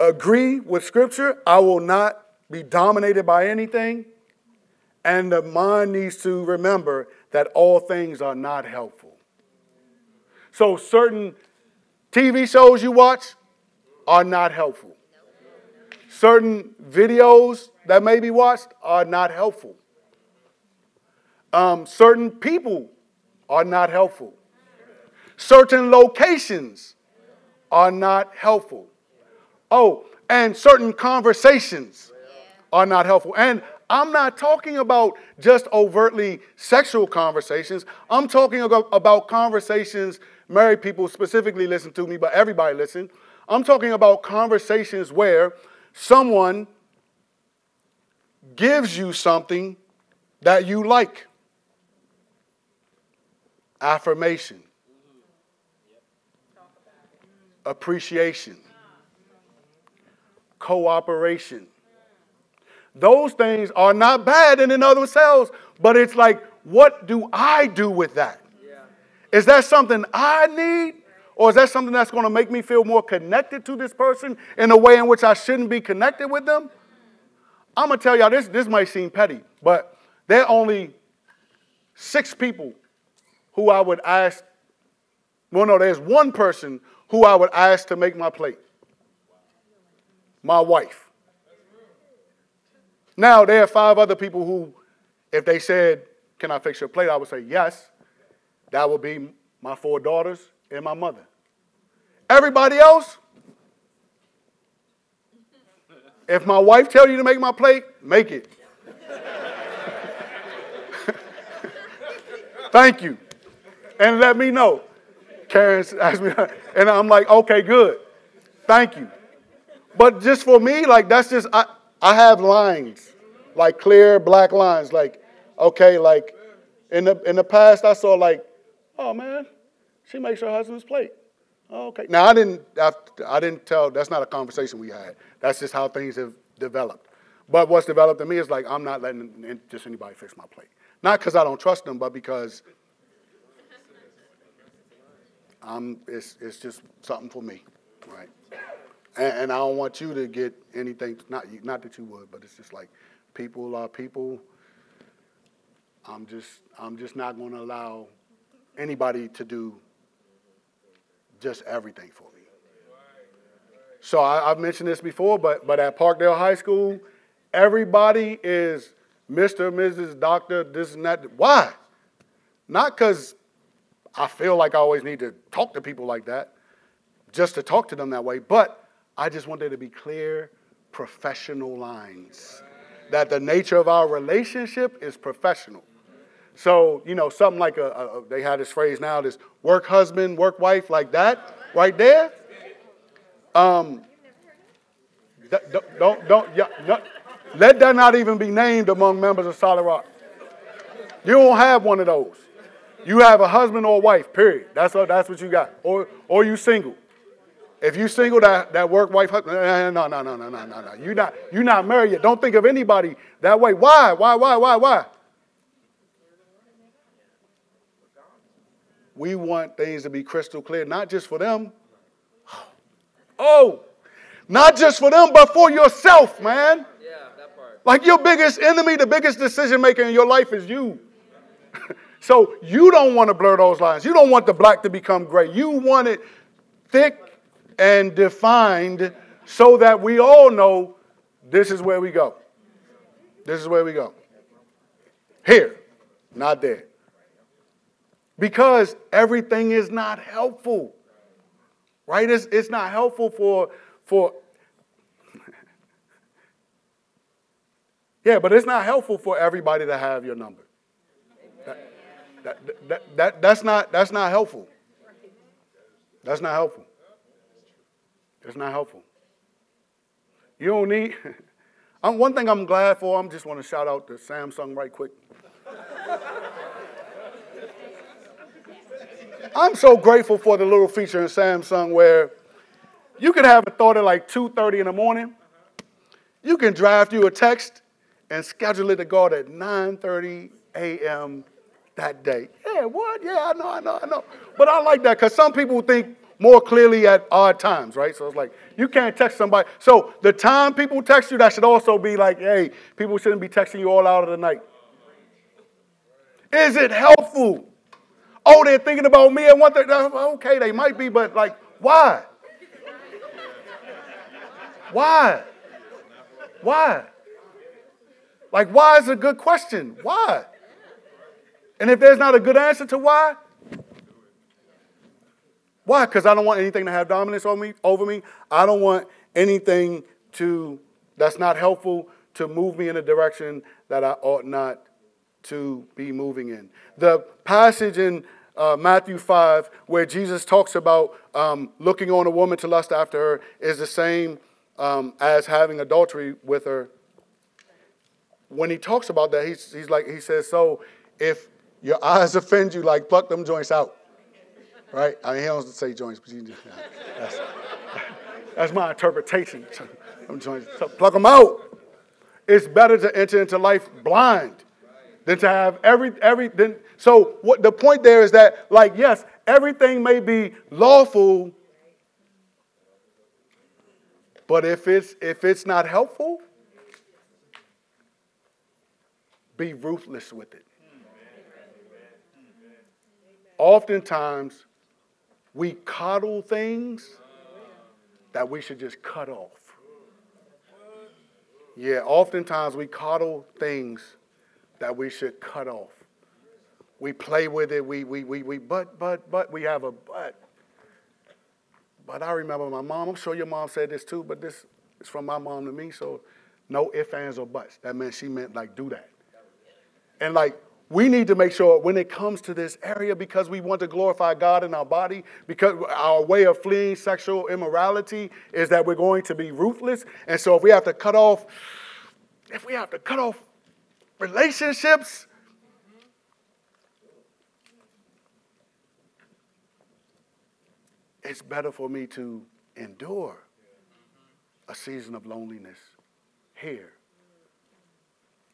agree with Scripture. I will not be dominated by anything. And the mind needs to remember that all things are not helpful. So, certain TV shows you watch are not helpful. Certain videos that may be watched are not helpful. Um, certain people are not helpful. Certain locations are not helpful. Oh, and certain conversations are not helpful. And I'm not talking about just overtly sexual conversations. I'm talking about conversations, married people specifically listen to me, but everybody listen. I'm talking about conversations where someone gives you something that you like. Affirmation appreciation, cooperation. Those things are not bad in and of themselves, but it's like, what do I do with that? Is that something I need? Or is that something that's going to make me feel more connected to this person in a way in which I shouldn't be connected with them? I'm going to tell y'all this, this might seem petty, but there are only six people who I would ask. Well, no, there's one person who I would ask to make my plate my wife. Now, there are five other people who, if they said, Can I fix your plate? I would say, Yes. That would be my four daughters and my mother. Everybody else, if my wife tells you to make my plate, make it. Thank you. And let me know. Karen asked me, and I'm like, okay, good. Thank you. But just for me, like, that's just, I, I have lines, like clear black lines. Like, okay, like, in the, in the past, I saw, like, oh, man, she makes her husband's plate. okay. Now, I didn't, I, I didn't tell, that's not a conversation we had. That's just how things have developed. But what's developed in me is like, I'm not letting just anybody fix my plate. Not because I don't trust them, but because I'm, it's, it's just something for me, right? And, and I don't want you to get anything. Not not that you would, but it's just like people are people. I'm just I'm just not going to allow anybody to do just everything for me. So I, have mentioned this before, but but at Parkdale High School, everybody is Mr., Mrs., Doctor, this and that. Why? Not because I feel like I always need to talk to people like that, just to talk to them that way, but I just want there to be clear professional lines. That the nature of our relationship is professional. So, you know, something like a, a they had this phrase now, this work husband, work wife, like that, right there. Um, don't, don't, don't yeah, no, let that not even be named among members of Solid Rock. You don't have one of those. You have a husband or a wife, period. That's what, that's what you got. Or, or you single. If you single, that, that work wife, husband, no, no, no, no, no, no, no. You're not, you're not married yet. Don't think of anybody that way. Why? Why, why, why, why? We want things to be crystal clear, not just for them. Oh, not just for them, but for yourself, man. Yeah, that part. Like your biggest enemy, the biggest decision maker in your life is you. so you don't want to blur those lines. You don't want the black to become gray. You want it thick and defined so that we all know this is where we go. This is where we go. Here, not there. Because everything is not helpful. Right? It's, it's not helpful for, for Yeah, but it's not helpful for everybody to have your number. That, that, that, that, that's, not, that's not helpful. That's not helpful. It's not helpful. You don't need. I'm, one thing I'm glad for, I just want to shout out to Samsung right quick. I'm so grateful for the little feature in Samsung where you can have a thought at like 2:30 in the morning. You can draft you a text and schedule it to go at 9:30 a.m. that day. Yeah, what? Yeah, I know, I know, I know. But I like that because some people think more clearly at odd times, right? So it's like you can't text somebody. So the time people text you, that should also be like, hey, people shouldn't be texting you all out of the night. Is it helpful? Oh, they're thinking about me and one thing. Uh, okay, they might be, but like, why? Why? Why? Like, why is a good question? Why? And if there's not a good answer to why, why? Because I don't want anything to have dominance over me, over me. I don't want anything to that's not helpful to move me in a direction that I ought not to be moving in. The passage in uh, Matthew 5, where Jesus talks about um, looking on a woman to lust after her, is the same um, as having adultery with her. When he talks about that, he's, he's like, he says, So if your eyes offend you, like pluck them joints out right? I mean, he doesn't say joints, but you, that's, that's my interpretation. joints. So plug them out. It's better to enter into life blind than to have every every. Then, so what the point there is that, like, yes, everything may be lawful, but if it's if it's not helpful, be ruthless with it. Oftentimes, we coddle things that we should just cut off. Yeah, oftentimes we coddle things that we should cut off. We play with it, we, we, we, we, but, but, but, we have a but. But I remember my mom, I'm sure your mom said this too, but this is from my mom to me, so no ifs, ands, or buts. That meant she meant like do that. And like we need to make sure when it comes to this area, because we want to glorify God in our body, because our way of fleeing sexual immorality is that we're going to be ruthless. And so if we have to cut off, if we have to cut off relationships, it's better for me to endure a season of loneliness here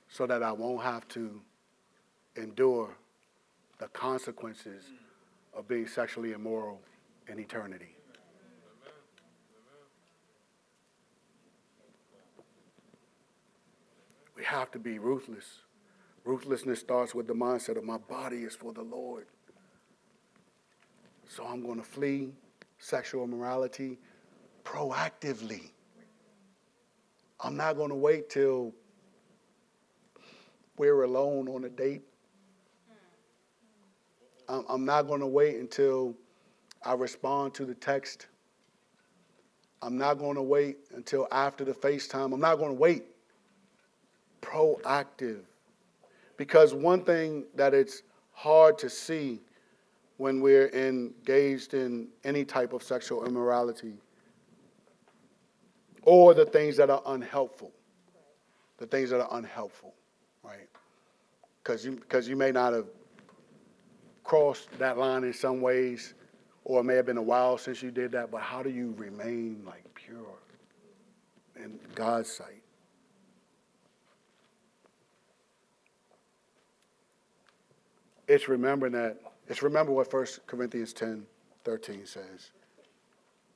so that I won't have to endure the consequences of being sexually immoral in eternity. We have to be ruthless. Ruthlessness starts with the mindset of my body is for the Lord. So I'm going to flee sexual immorality proactively. I'm not going to wait till we're alone on a date I'm not going to wait until I respond to the text. I'm not going to wait until after the FaceTime. I'm not going to wait. Proactive. Because one thing that it's hard to see when we're engaged in any type of sexual immorality or the things that are unhelpful. The things that are unhelpful, right? Because you, cause you may not have crossed that line in some ways, or it may have been a while since you did that, but how do you remain like pure in God's sight? It's remembering that, it's remember what 1 Corinthians 10 13 says.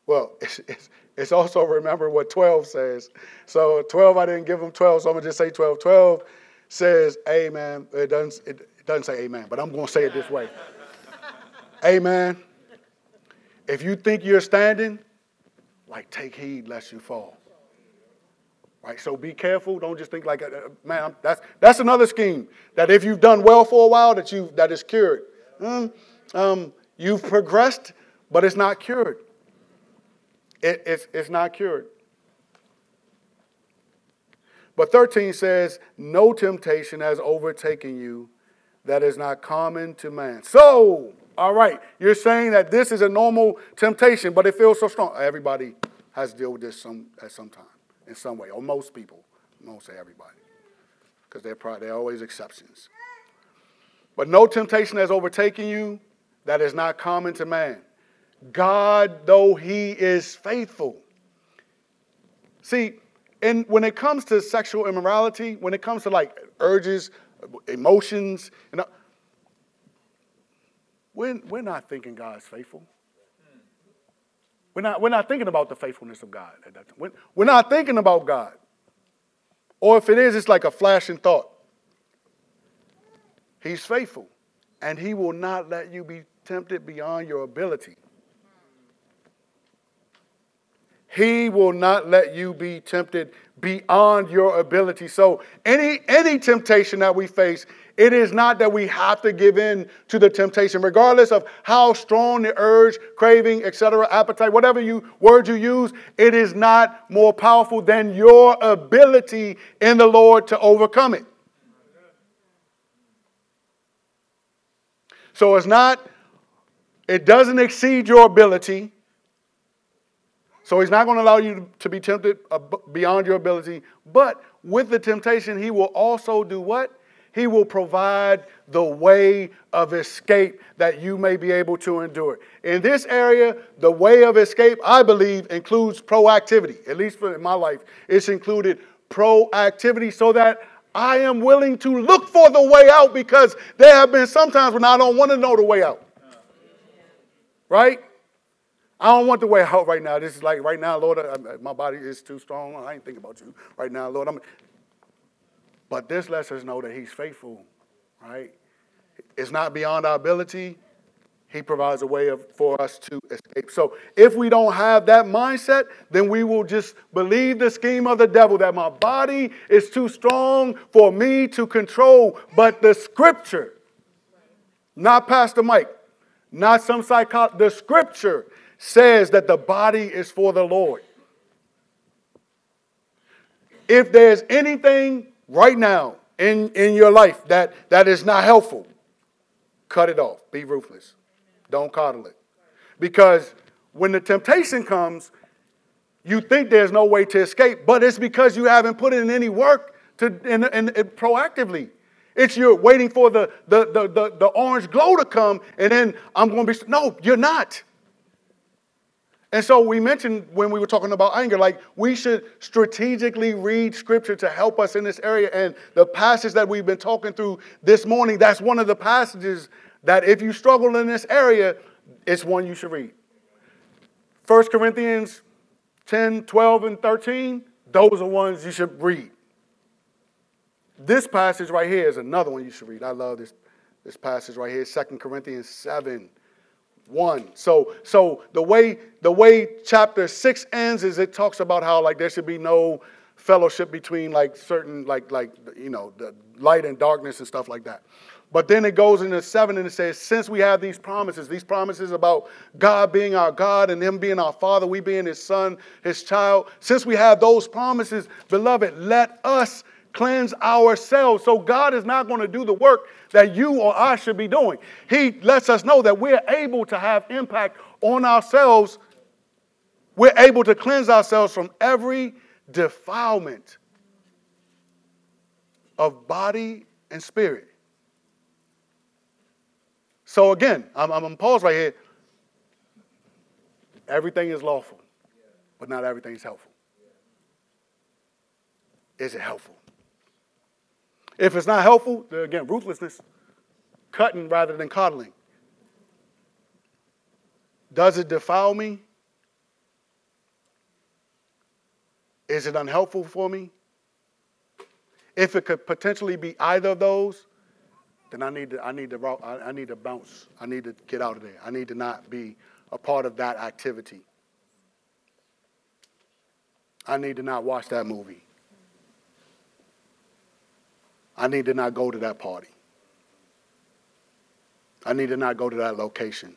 Well, it's, it's, it's, also remember what 12 says. So 12, I didn't give them 12, so I'm going to just say 12. 12 says, Amen. It doesn't, it doesn't say amen, but I'm going to say it this way. amen. If you think you're standing, like take heed lest you fall. Right? So be careful. Don't just think like, uh, uh man, that's, that's another scheme. That if you've done well for a while, that you that is cured. Mm, um, you've progressed, but it's not cured. It, it's, it's not cured. But 13 says, No temptation has overtaken you that is not common to man. So, all right, you're saying that this is a normal temptation, but it feels so strong. Everybody has to deal with this some, at some time, in some way, or most people. I won't say everybody, because there are always exceptions. But no temptation has overtaken you that is not common to man. God, though He is faithful. See, and when it comes to sexual immorality, when it comes to like urges, emotions, know, we're, we're not thinking God's faithful. We're not, we're not thinking about the faithfulness of God at that time. We're not thinking about God. Or if it is, it's like a flashing thought. He's faithful, and He will not let you be tempted beyond your ability. He will not let you be tempted beyond your ability. So any any temptation that we face, it is not that we have to give in to the temptation, regardless of how strong the urge, craving, etc., appetite, whatever you word you use, it is not more powerful than your ability in the Lord to overcome it. So it's not, it doesn't exceed your ability. So he's not going to allow you to be tempted beyond your ability. But with the temptation, he will also do what? He will provide the way of escape that you may be able to endure. In this area, the way of escape, I believe, includes proactivity. At least for my life, it's included proactivity so that I am willing to look for the way out because there have been some times when I don't want to know the way out. Right? I don't want the way out right now. This is like right now, Lord, I, my body is too strong. I ain't thinking about you right now, Lord. I'm, but this lets us know that He's faithful, right? It's not beyond our ability. He provides a way of, for us to escape. So if we don't have that mindset, then we will just believe the scheme of the devil that my body is too strong for me to control. But the scripture, not Pastor Mike, not some psychologist, the scripture says that the body is for the Lord. If there's anything right now in, in your life that, that is not helpful, cut it off. Be ruthless. Don't coddle it. Because when the temptation comes, you think there's no way to escape, but it's because you haven't put in any work to in, in, in proactively. It's you're waiting for the, the, the, the, the orange glow to come, and then I'm going to be. No, you're not. And so we mentioned when we were talking about anger, like we should strategically read scripture to help us in this area. And the passage that we've been talking through this morning, that's one of the passages that if you struggle in this area, it's one you should read. 1 Corinthians 10, 12, and 13, those are ones you should read. this passage right here is another one you should read. I love this, this passage right here, 2 Corinthians 7. 1. So so the way the way chapter 6 ends is it talks about how like there should be no fellowship between like certain like like you know the light and darkness and stuff like that. But then it goes into seven and it says, since we have these promises, these promises about God being our God and Him being our Father, we being His Son, His child, since we have those promises, beloved, let us cleanse ourselves. So God is not going to do the work that you or I should be doing. He lets us know that we're able to have impact on ourselves. We're able to cleanse ourselves from every defilement of body and spirit. So again, I'm, I'm pause right here. Everything is lawful, but not everything is helpful. Is it helpful? If it's not helpful, again, ruthlessness, cutting rather than coddling. Does it defile me? Is it unhelpful for me? If it could potentially be either of those, then I need to I need to I need to bounce. I need to get out of there. I need to not be a part of that activity. I need to not watch that movie. I need to not go to that party. I need to not go to that location.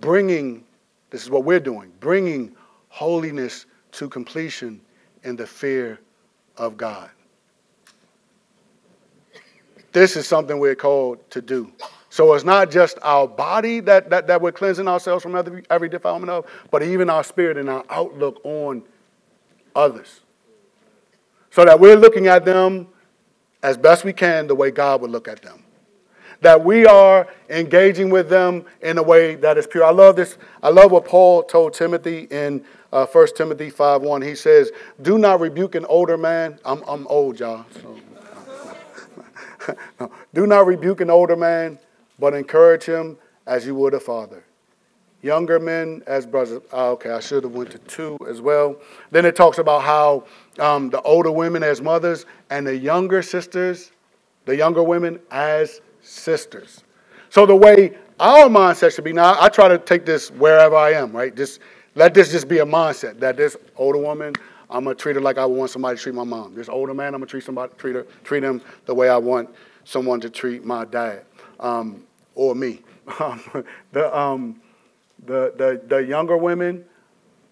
Bringing, this is what we're doing, bringing holiness to completion in the fear of God. This is something we're called to do. So it's not just our body that, that, that we're cleansing ourselves from every, every defilement of, but even our spirit and our outlook on others so that we're looking at them as best we can the way God would look at them. That we are engaging with them in a way that is pure. I love this. I love what Paul told Timothy in uh, 1 Timothy 5 1. He says, Do not rebuke an older man. I'm, I'm old, y'all. So. no. Do not rebuke an older man, but encourage him as you would a father. Younger men as brothers. Oh, okay, I should have went to two as well. Then it talks about how um, the older women as mothers and the younger sisters, the younger women as sisters. So the way our mindset should be now, I try to take this wherever I am, right? Just let this just be a mindset that this older woman, I'm gonna treat her like I want somebody to treat my mom. This older man, I'm gonna treat somebody, treat her, treat him the way I want someone to treat my dad um, or me. the, um, the, the the younger women,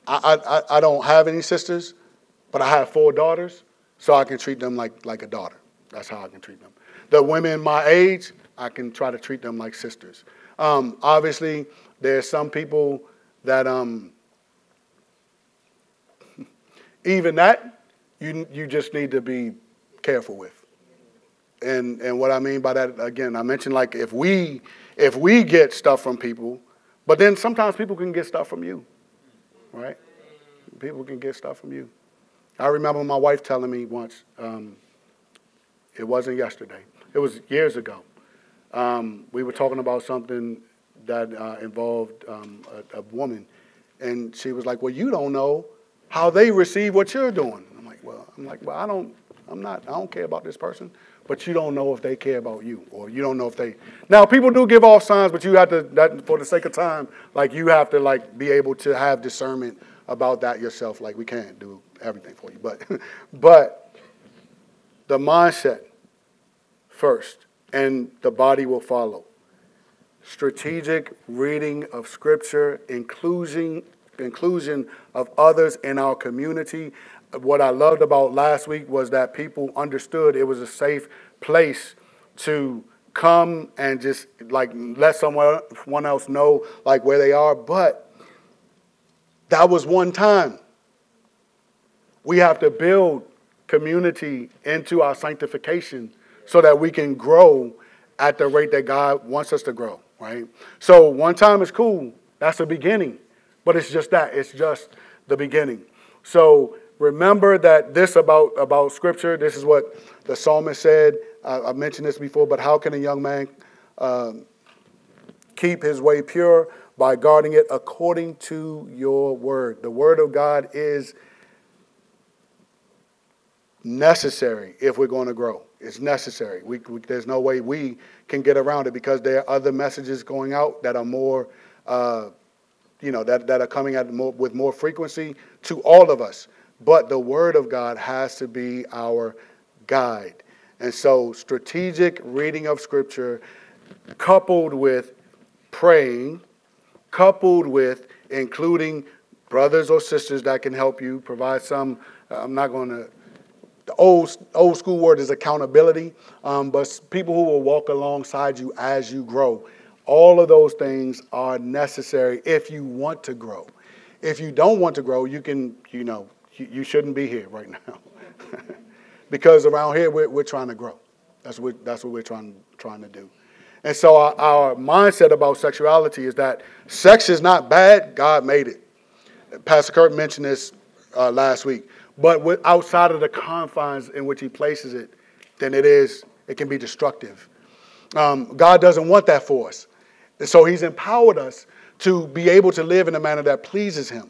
I, I I don't have any sisters, but I have four daughters, so I can treat them like, like a daughter. That's how I can treat them. The women my age, I can try to treat them like sisters. Um, obviously, there's some people that um, even that you you just need to be careful with. And and what I mean by that again, I mentioned like if we if we get stuff from people, but then sometimes people can get stuff from you, right? People can get stuff from you. I remember my wife telling me once, um, it wasn't yesterday, it was years ago. Um, we were talking about something that uh, involved um, a, a, woman, and she was like, "Well, you don't know how they receive what you're doing." I'm like, "Well, I'm like, well, I don't, I'm not, I don't care about this person, but you don't know if they care about you, or you don't know if they." Now, people do give off signs, but you have to, that, for the sake of time, like you have to like be able to have discernment about that yourself. Like we can't do everything for you, but but the mindset first, and the body will follow. Strategic reading of scripture, inclusion inclusion of others in our community. What I loved about last week was that people understood it was a safe place to come and just like let someone else know like where they are, but that was one time. We have to build community into our sanctification so that we can grow at the rate that God wants us to grow, right? So one time is cool. That's the beginning. But it's just that. It's just the beginning. So remember that this about, about Scripture, this is what the psalmist said. I, mentioned this before, but how can a young man um, keep his way pure? By guarding it according to your word. The word of God is necessary if we're going to grow. It's necessary. We, we, there's no way we can get around it because there are other messages going out that are more, uh, you know, that, that are coming at more, with more frequency to all of us. But the Word of God has to be our guide. And so, strategic reading of Scripture coupled with praying, coupled with including brothers or sisters that can help you provide some. I'm not going to. The old old school word is accountability, um, but people who will walk alongside you as you grow. All of those things are necessary if you want to grow. If you don't want to grow, you can, you know, you, you shouldn't be here right now. because around here we're, we're trying to grow. That's what, that's what we're trying, trying to do. And so our, our mindset about sexuality is that sex is not bad, God made it. Pastor Kurt mentioned this uh, last week. But with, outside of the confines in which he places it, then it is, it can be destructive. Um, God doesn't want that for us. And so he's empowered us to be able to live in a manner that pleases him.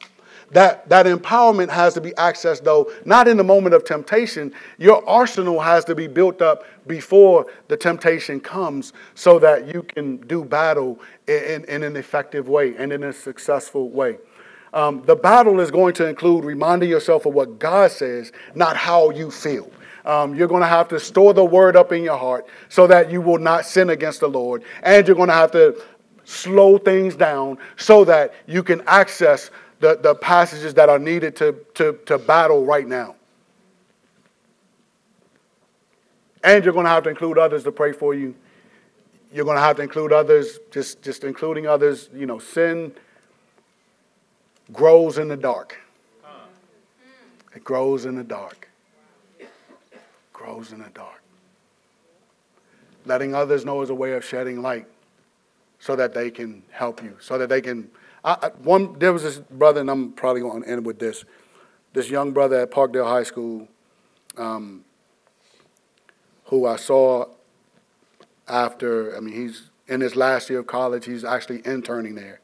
That, that empowerment has to be accessed, though, not in the moment of temptation. Your arsenal has to be built up before the temptation comes so that you can do battle in, in, in an effective way and in a successful way. Um, the battle is going to include reminding yourself of what God says, not how you feel. Um, you're going to have to store the word up in your heart so that you will not sin against the Lord. And you're going to have to slow things down so that you can access the, the passages that are needed to, to, to battle right now. And you're going to have to include others to pray for you. You're going to have to include others, just, just including others. You know, sin grows in the dark. It grows in the dark. Grows in the dark. Letting others know is a way of shedding light so that they can help you, so that they can. I, one, there was this brother, and I'm probably going to end with this. This young brother at Parkdale High School, um, who I saw after. I mean, he's in his last year of college. He's actually interning there,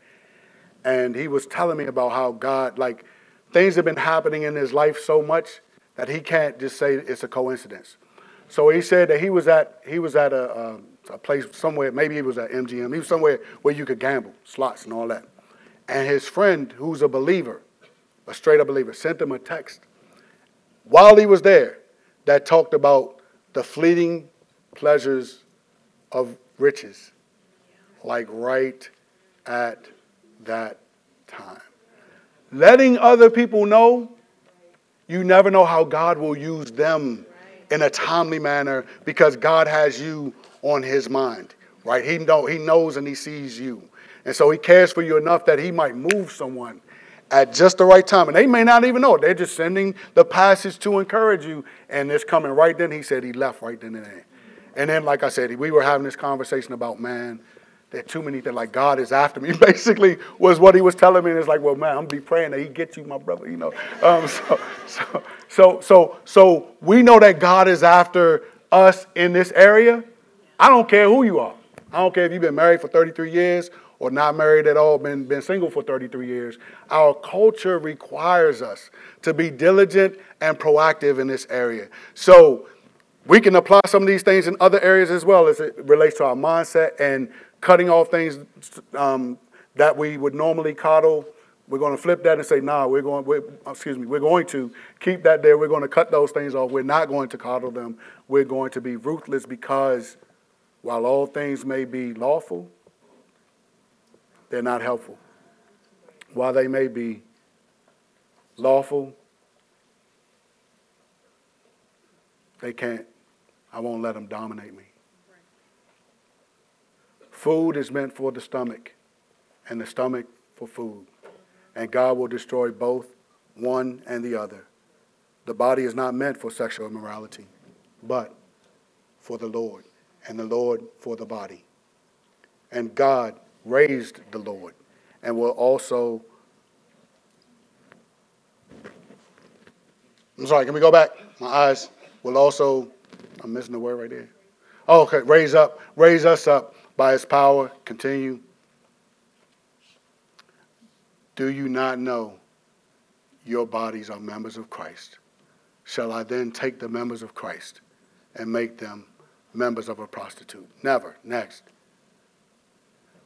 and he was telling me about how God, like, things have been happening in his life so much that he can't just say it's a coincidence. So he said that he was at he was at a, a a place somewhere, maybe it was at MGM. He was somewhere where you could gamble, slots and all that. And his friend, who's a believer, a straight up believer, sent him a text while he was there that talked about the fleeting pleasures of riches, like right at that time. Letting other people know, you never know how God will use them in a timely manner because God has you on his mind, right? He, know, he knows and he sees you. And so he cares for you enough that he might move someone at just the right time. And they may not even know. They're just sending the passage to encourage you. And it's coming right then. He said he left right then and there. And then, like I said, we were having this conversation about, man, there are too many things. Like, God is after me, basically, was what he was telling me. And it's like, well, man, I'm to be praying that he gets you, my brother, you know. Um, so, so, so, so, so we know that God is after us in this area. I don't care who you are. I don't care if you've been married for 33 years or not married at all, been, been single for 33 years. Our culture requires us to be diligent and proactive in this area. So we can apply some of these things in other areas as well as it relates to our mindset and cutting off things um, that we would normally coddle. We're going to flip that and say, nah, we're going, we're, excuse me, we're going to keep that there. We're going to cut those things off. We're not going to coddle them. We're going to be ruthless because while all things may be lawful, they're not helpful. While they may be lawful, they can't, I won't let them dominate me. Food is meant for the stomach, and the stomach for food. And God will destroy both one and the other. The body is not meant for sexual immorality, but for the Lord and the Lord for the body. And God raised the Lord and will also. I'm sorry, can we go back? My eyes will also. I'm missing the word right there. Oh, okay, raise up, raise us up by his power. Continue. Do you not know your bodies are members of Christ? shall I then take the members of Christ and make them members of a prostitute? Never. Next.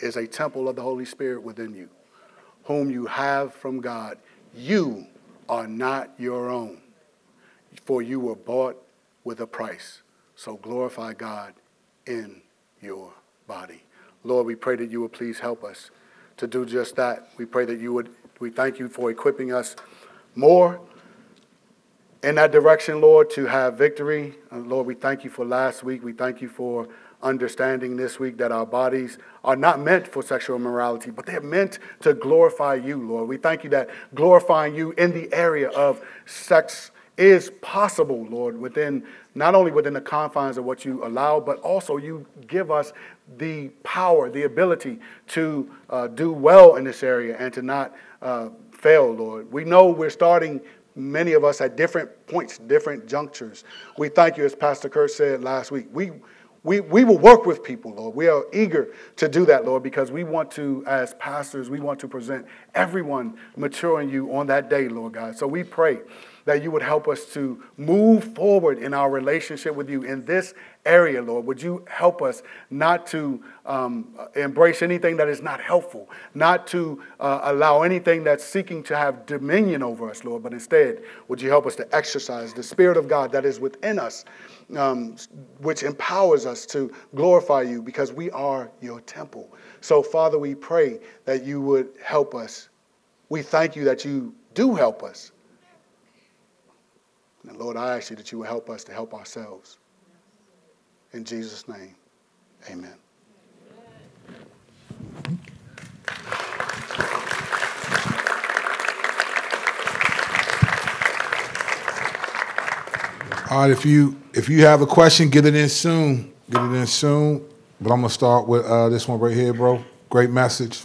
is a temple of the Holy Spirit within you, whom you have from God? You are not your own, for you were bought with a price. So glorify God in your body. Lord, we pray that you would please help us to do just that. We pray that you would, we thank you for equipping us more in that direction, Lord, to have victory. Uh, Lord, we thank you for last week. We thank you for understanding this week that our bodies are not meant for sexual immorality, but they're meant to glorify you, Lord. We thank you that glorifying you in the area of sex is possible, Lord, within not only within the confines of what you allow, but also you give us the power, the ability to uh, do well in this area and to not uh, fail, Lord. We know we're starting many of us at different points, different junctures. We thank you, as Pastor Kurt said last week. We we, we will work with people, Lord. We are eager to do that, Lord, because we want to, as pastors, we want to present everyone maturing you on that day, Lord God. So we pray that you would help us to move forward in our relationship with you in this area, Lord. Would you help us not to um, embrace anything that is not helpful, not to uh, allow anything that's seeking to have dominion over us, Lord, but instead, would you help us to exercise the Spirit of God that is within us, um, which empowers us to glorify you because we are your temple. So, Father, we pray that you would help us. We thank you that you do help us. And Lord, I ask you that you will help us to help ourselves. In Jesus' name, amen. All right, if you if you have a question, get it in soon. Get it in soon. But I'm gonna start with uh, this one right here, bro. Great message.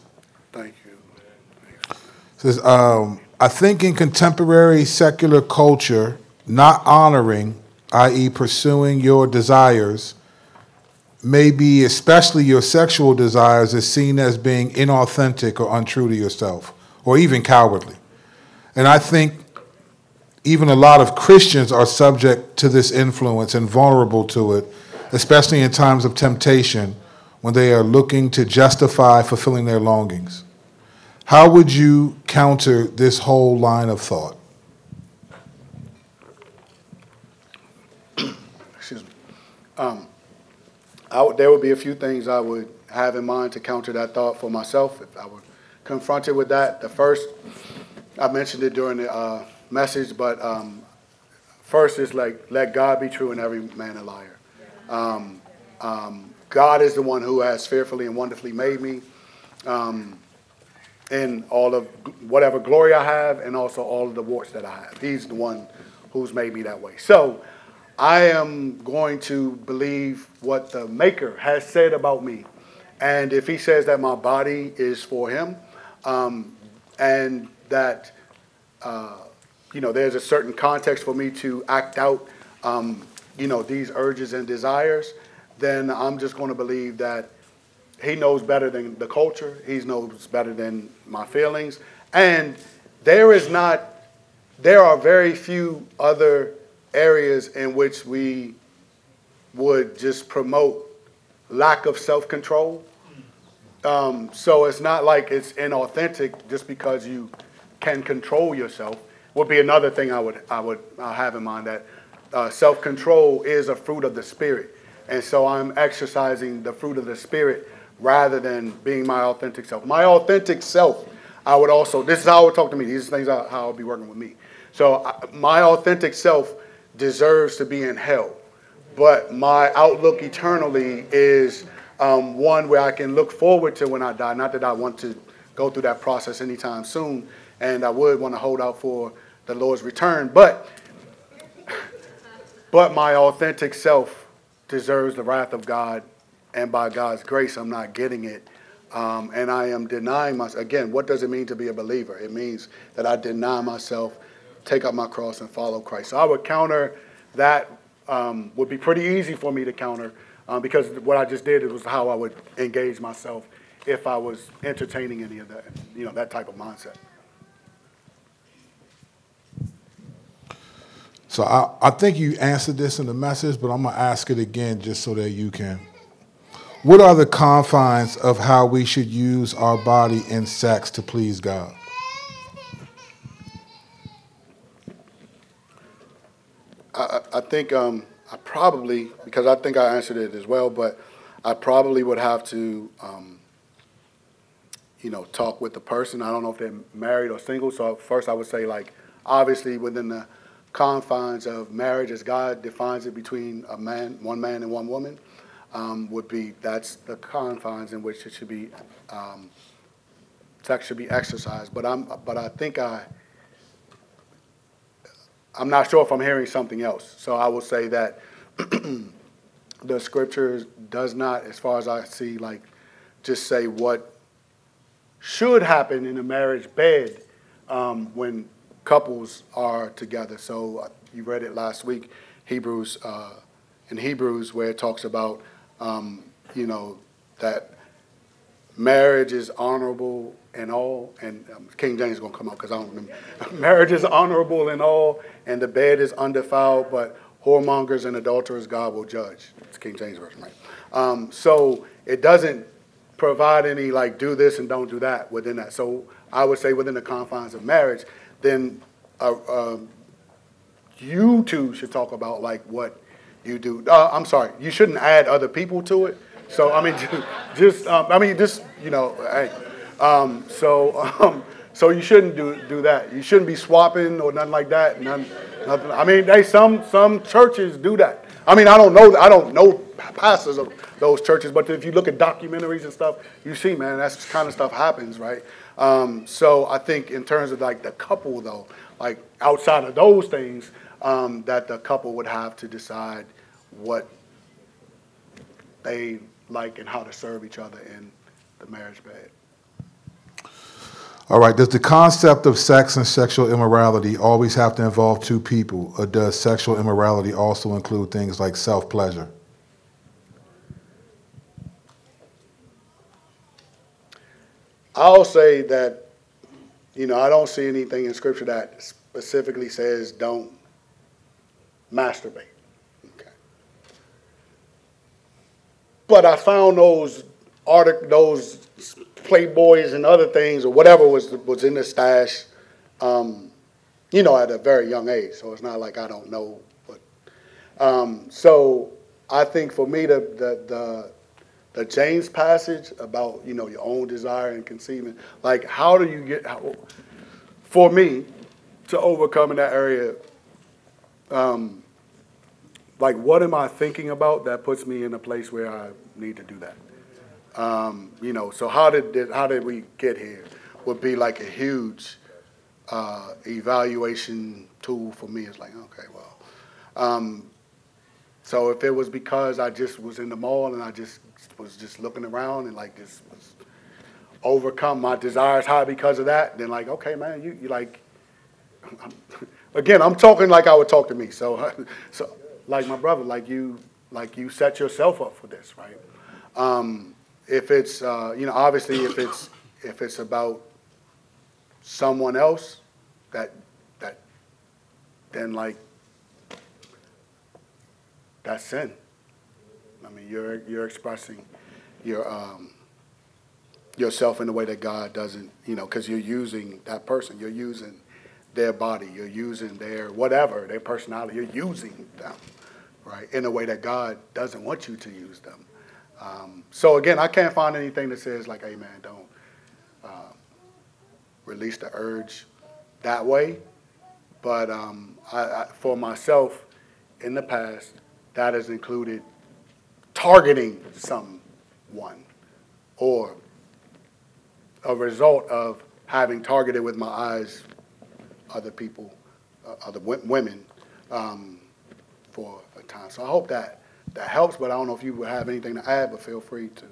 Thank you. says, um, I think in contemporary secular culture, not honoring, i.e., pursuing your desires, maybe especially your sexual desires, is seen as being inauthentic or untrue to yourself, or even cowardly. And I think even a lot of Christians are subject to this influence and vulnerable to it, especially in times of temptation when they are looking to justify fulfilling their longings. How would you counter this whole line of thought? Um, there would be a few things I would have in mind to counter that thought for myself if I were confronted with that. The first, I mentioned it during the uh, message, but um, first is like, let God be true and every man a liar. Um, um, God is the one who has fearfully and wonderfully made me um, in all of whatever glory I have and also all of the warts that I have. He's the one who's made me that way. So I am going to believe what the Maker has said about me. And if he says that my body is for him, um, and that, uh, you know, there's a certain context for me to act out, um, you know, these urges and desires, then I'm just going to believe that he knows better than the culture. He knows better than my feelings. And there is not, there are very few other areas in which we would just promote lack of self control. Um, so it's not like it's inauthentic just because you can control yourself. Would be another thing I would I would uh, have in mind that uh, self control is a fruit of the spirit, and so I'm exercising the fruit of the spirit rather than being my authentic self. My authentic self, I would also. This is how I would talk to me. These are things how I'll be working with me. So I, my authentic self deserves to be in hell. But my outlook eternally is um, one where I can look forward to when I die. Not that I want to go through that process anytime soon, and I would want to hold out for the Lord's return. But but my authentic self deserves the wrath of God, and by God's grace, I'm not getting it. Um, and I am denying myself. Again, what does it mean to be a believer? It means that I deny myself, take up my cross, and follow Christ. So I would counter that, um, would be pretty easy for me to counter um, because what I just did was how I would engage myself if I was entertaining any of that, you know, that type of mindset. So I, I think you answered this in the message, but I'm going to ask it again just so that you can. What are the confines of how we should use our body in sex to please God? I, I think um, I probably, because I think I answered it as well, but I probably would have to, um, you know, talk with the person. I don't know if they're married or single. So first, I would say like, obviously within the confines of marriage, as God defines it between a man, one man and one woman, um, would be that's the confines in which it should be, um, sex should be exercised. But I'm, but I think I. I'm not sure if I'm hearing something else. So I will say that the scriptures does not, as far as I see, like just say what should happen in a marriage bed um, when couples are together. So uh, you read it last week, Hebrews, uh, in Hebrews, where it talks about, um, you know, that marriage is honorable and all, and um, King James is going to come out because I don't remember. marriage is honorable and all, and the bed is undefiled, but whoremongers and adulterers God will judge. It's King James Version, right? Um, so it doesn't provide any like do this and don't do that within that. So I would say within the confines of marriage, then uh, uh, you two should talk about like what you do. Uh, I'm sorry, you shouldn't add other people to it. So I mean, just um, I mean, just you know, hey. Um, so um, so you shouldn't do do that. You shouldn't be swapping or nothing like that. None, nothing. I mean, they some some churches do that. I mean, I don't know. I don't know pastors of those churches, but if you look at documentaries and stuff, you see, man, that's kind of stuff happens, right? Um, so I think in terms of like the couple, though, like outside of those things, um, that the couple would have to decide what they like and how to serve each other in the marriage bed. All right. Does the concept of sex and sexual immorality always have to involve two people, or does sexual immorality also include things like self pleasure? I'll say that, you know, I don't see anything in Scripture that specifically says don't masturbate. But I found those artic- those Playboys and other things or whatever was was in the stash, um, you know, at a very young age. So it's not like I don't know. But um, so I think for me the the the the James passage about you know your own desire and conceiving, like how do you get how, for me to overcome in that area? Um, like what am I thinking about that puts me in a place where I need to do that? Um, you know, so how did how did we get here? Would be like a huge uh, evaluation tool for me. It's like, okay, well, um, so if it was because I just was in the mall and I just was just looking around and like this was overcome my desires high because of that, then like, okay, man, you you like. again, I'm talking like I would talk to me. So, so like my brother, like you, like you set yourself up for this, right? Um, if it's uh, you know obviously if it's if it's about someone else that that then like that's sin. I mean you're you're expressing your um, yourself in a way that god doesn't you know because you're using that person. You're using their body. You're using their whatever their personality. You're using them right in a way that god doesn't want you to use them um, so again, I can't find anything that says like, "Hey, man, don't uh, release the urge that way." But um, I, I, for myself, in the past, that has included targeting someone or a result of having targeted with my eyes other people, uh, other w- women, um, for time. So I hope that that helps. But I don't know if you would have anything to add, but feel free to.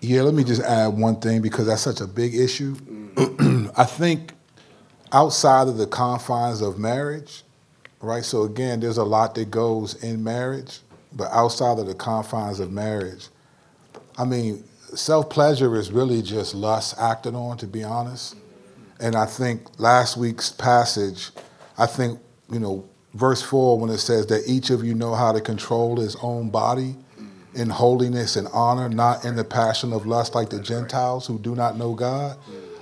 Yeah, let me just add one thing because that's such a big issue. Mm. I think outside of the confines of marriage, right? So again, there's a lot that goes in marriage, but outside of the confines of marriage, I mean, self pleasure is really just lust acted on, to be honest. And I think last week's passage, I think, you know, verse 4, when it says that each of you know how to control his own body in holiness and honor, not in the passion of lust like the Gentiles who do not know God,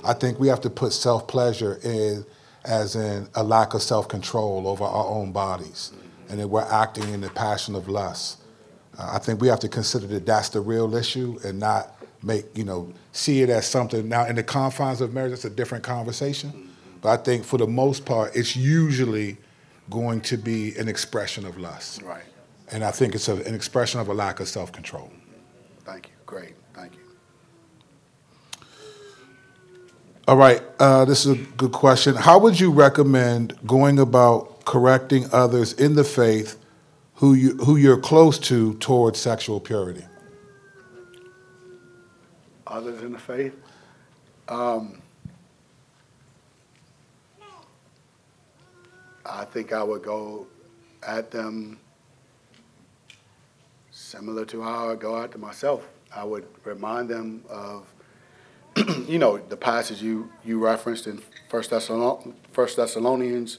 I think we have to put self pleasure in as in a lack of self control over our own bodies, and that we're acting in the passion of lust. Uh, I think we have to consider that that's the real issue and not make, you know, see it as something. Now, in the confines of marriage, it's a different conversation. But I think for the most part, it's usually going to be an expression of lust. Right. And I think it's a, an expression of a lack of self control. Thank you. Great. Thank you. All right. Uh, this is a good question. How would you recommend going about correcting others in the faith who, you, who you're close to towards sexual purity? Others in the faith? Um, I think I would go at them similar to how I go out to myself. I would remind them of, you know, the passage you, you referenced in First Thessalonians.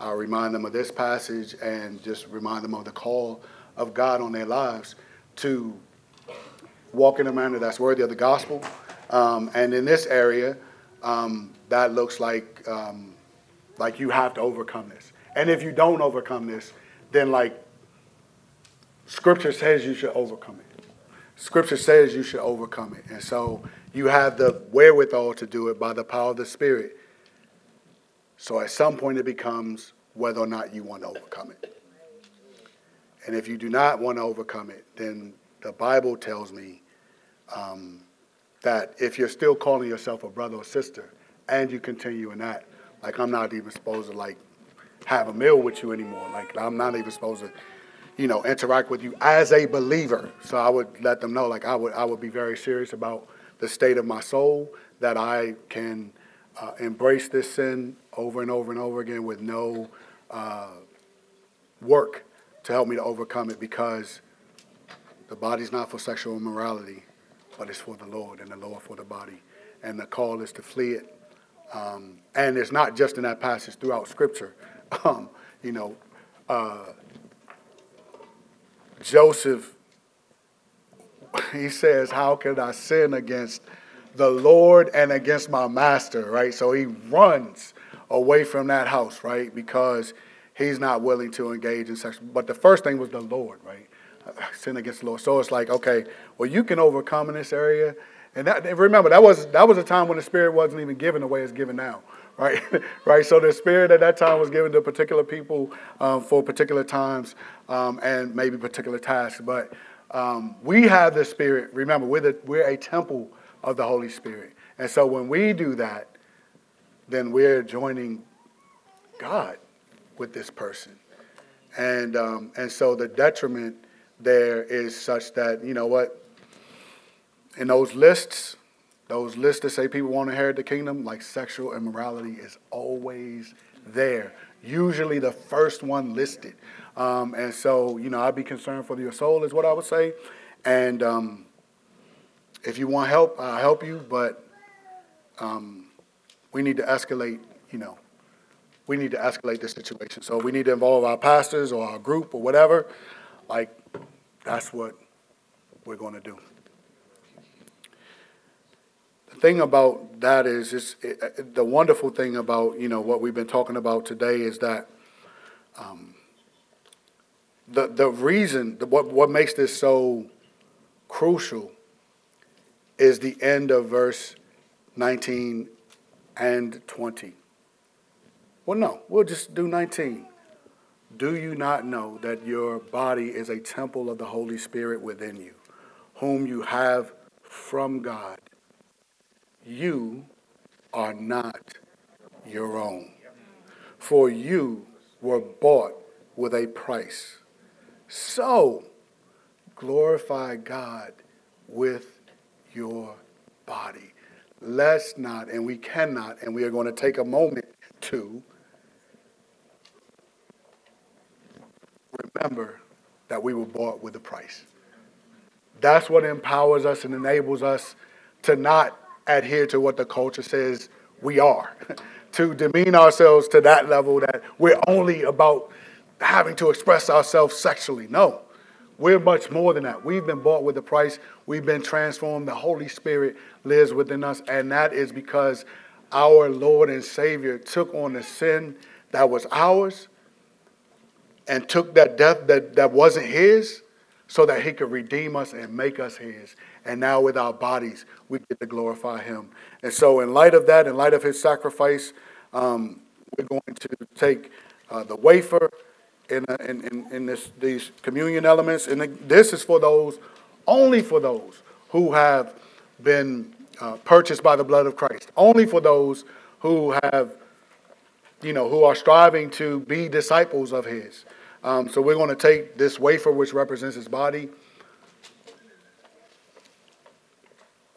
I'll remind them of this passage and just remind them of the call of God on their lives to walk in a manner that's worthy of the gospel. Um, and in this area, um, that looks like um, like you have to overcome this. And if you don't overcome this, then like Scripture says you should overcome it. Scripture says you should overcome it. And so you have the wherewithal to do it by the power of the Spirit. So at some point it becomes whether or not you want to overcome it. And if you do not want to overcome it, then the Bible tells me um, that if you're still calling yourself a brother or sister and you continue in that, like I'm not even supposed to like have a meal with you anymore. Like I'm not even supposed to, you know, interact with you as a believer. So I would let them know, like I would, I would be very serious about the state of my soul that I can uh, embrace this sin over and over and over again with no uh, work to help me to overcome it because the body's not for sexual immorality, but it's for the Lord and the Lord for the body. And the call is to flee it. Um, and it's not just in that passage throughout Scripture. Um, you know, uh, Joseph, he says, How can I sin against the Lord and against my master, right? So he runs away from that house, right? Because he's not willing to engage in sex. But the first thing was the Lord, right? Sin against the Lord. So it's like, okay, well, you can overcome in this area. And that, remember, that was that was a time when the Spirit wasn't even given the way it's given now, right? right. So the Spirit at that time was given to particular people um, for particular times um, and maybe particular tasks. But um, we have the Spirit. Remember, we're the, we're a temple of the Holy Spirit, and so when we do that, then we're joining God with this person. And, um, and so the detriment there is such that, you know what, in those lists, those lists that say people want to inherit the kingdom, like sexual immorality is always there. Usually the first one listed. Um, and so, you know, I'd be concerned for your soul, is what I would say. And um, if you want help, I'll help you, but um, we need to escalate, you know, we need to escalate this situation. So we need to involve our pastors or our group or whatever. Like, that's what we're going to do. The thing about that is, is it, the wonderful thing about you know what we've been talking about today is that um, the the reason the, what what makes this so crucial is the end of verse 19 and 20. Well, no, we'll just do 19. Do you not know that your body is a temple of the Holy Spirit within you, whom you have from God? You are not your own. For you were bought with a price. So, glorify God with your body. Let's not, and we cannot, and we are going to take a moment to remember that we were bought with a price. That's what empowers us and enables us to not adhere to what the culture says we are, to demean ourselves to that level that we're only about having to express ourselves sexually. No, we're much more than that. We've been bought with a price, we've been transformed. The Holy Spirit lives within us, and that is because our Lord and Savior took on the sin that was ours and took that death that, that wasn't his so that he could redeem us and make us his. And now with our bodies, we get to glorify him. And so, in light of that, in light of his sacrifice, um, we're going to take uh, the wafer in, uh, in, in, in this, these communion elements. And this is for those, only for those who have been uh, purchased by the blood of Christ, only for those who have, you know, who are striving to be disciples of his. Um, so we're going to take this wafer, which represents his body.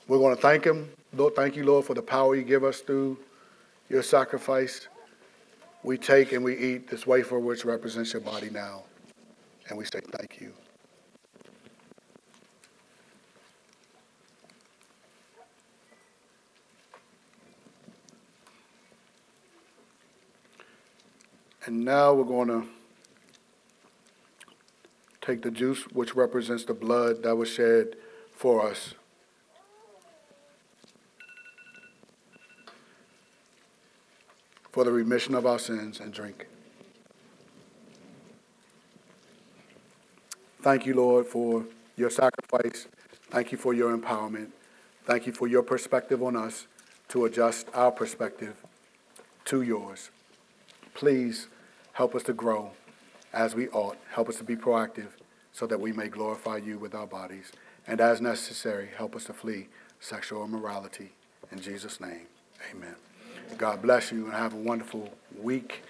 We're going to thank him. Lord, thank you, Lord, for the power you give us through your sacrifice. We take and we eat this wafer, which represents your body now. And we say thank you. And now we're going to Take the juice, which represents the blood that was shed for us. For the remission of our sins, and drink. Thank you, Lord, for your sacrifice. Thank you for your empowerment. Thank you for your perspective on us to adjust our perspective to yours. Please help us to grow as we ought. Help us to be proactive so that we may glorify you with our bodies. And as necessary, help us to flee sexual immorality. In Jesus' name, amen. God bless you and have a wonderful week.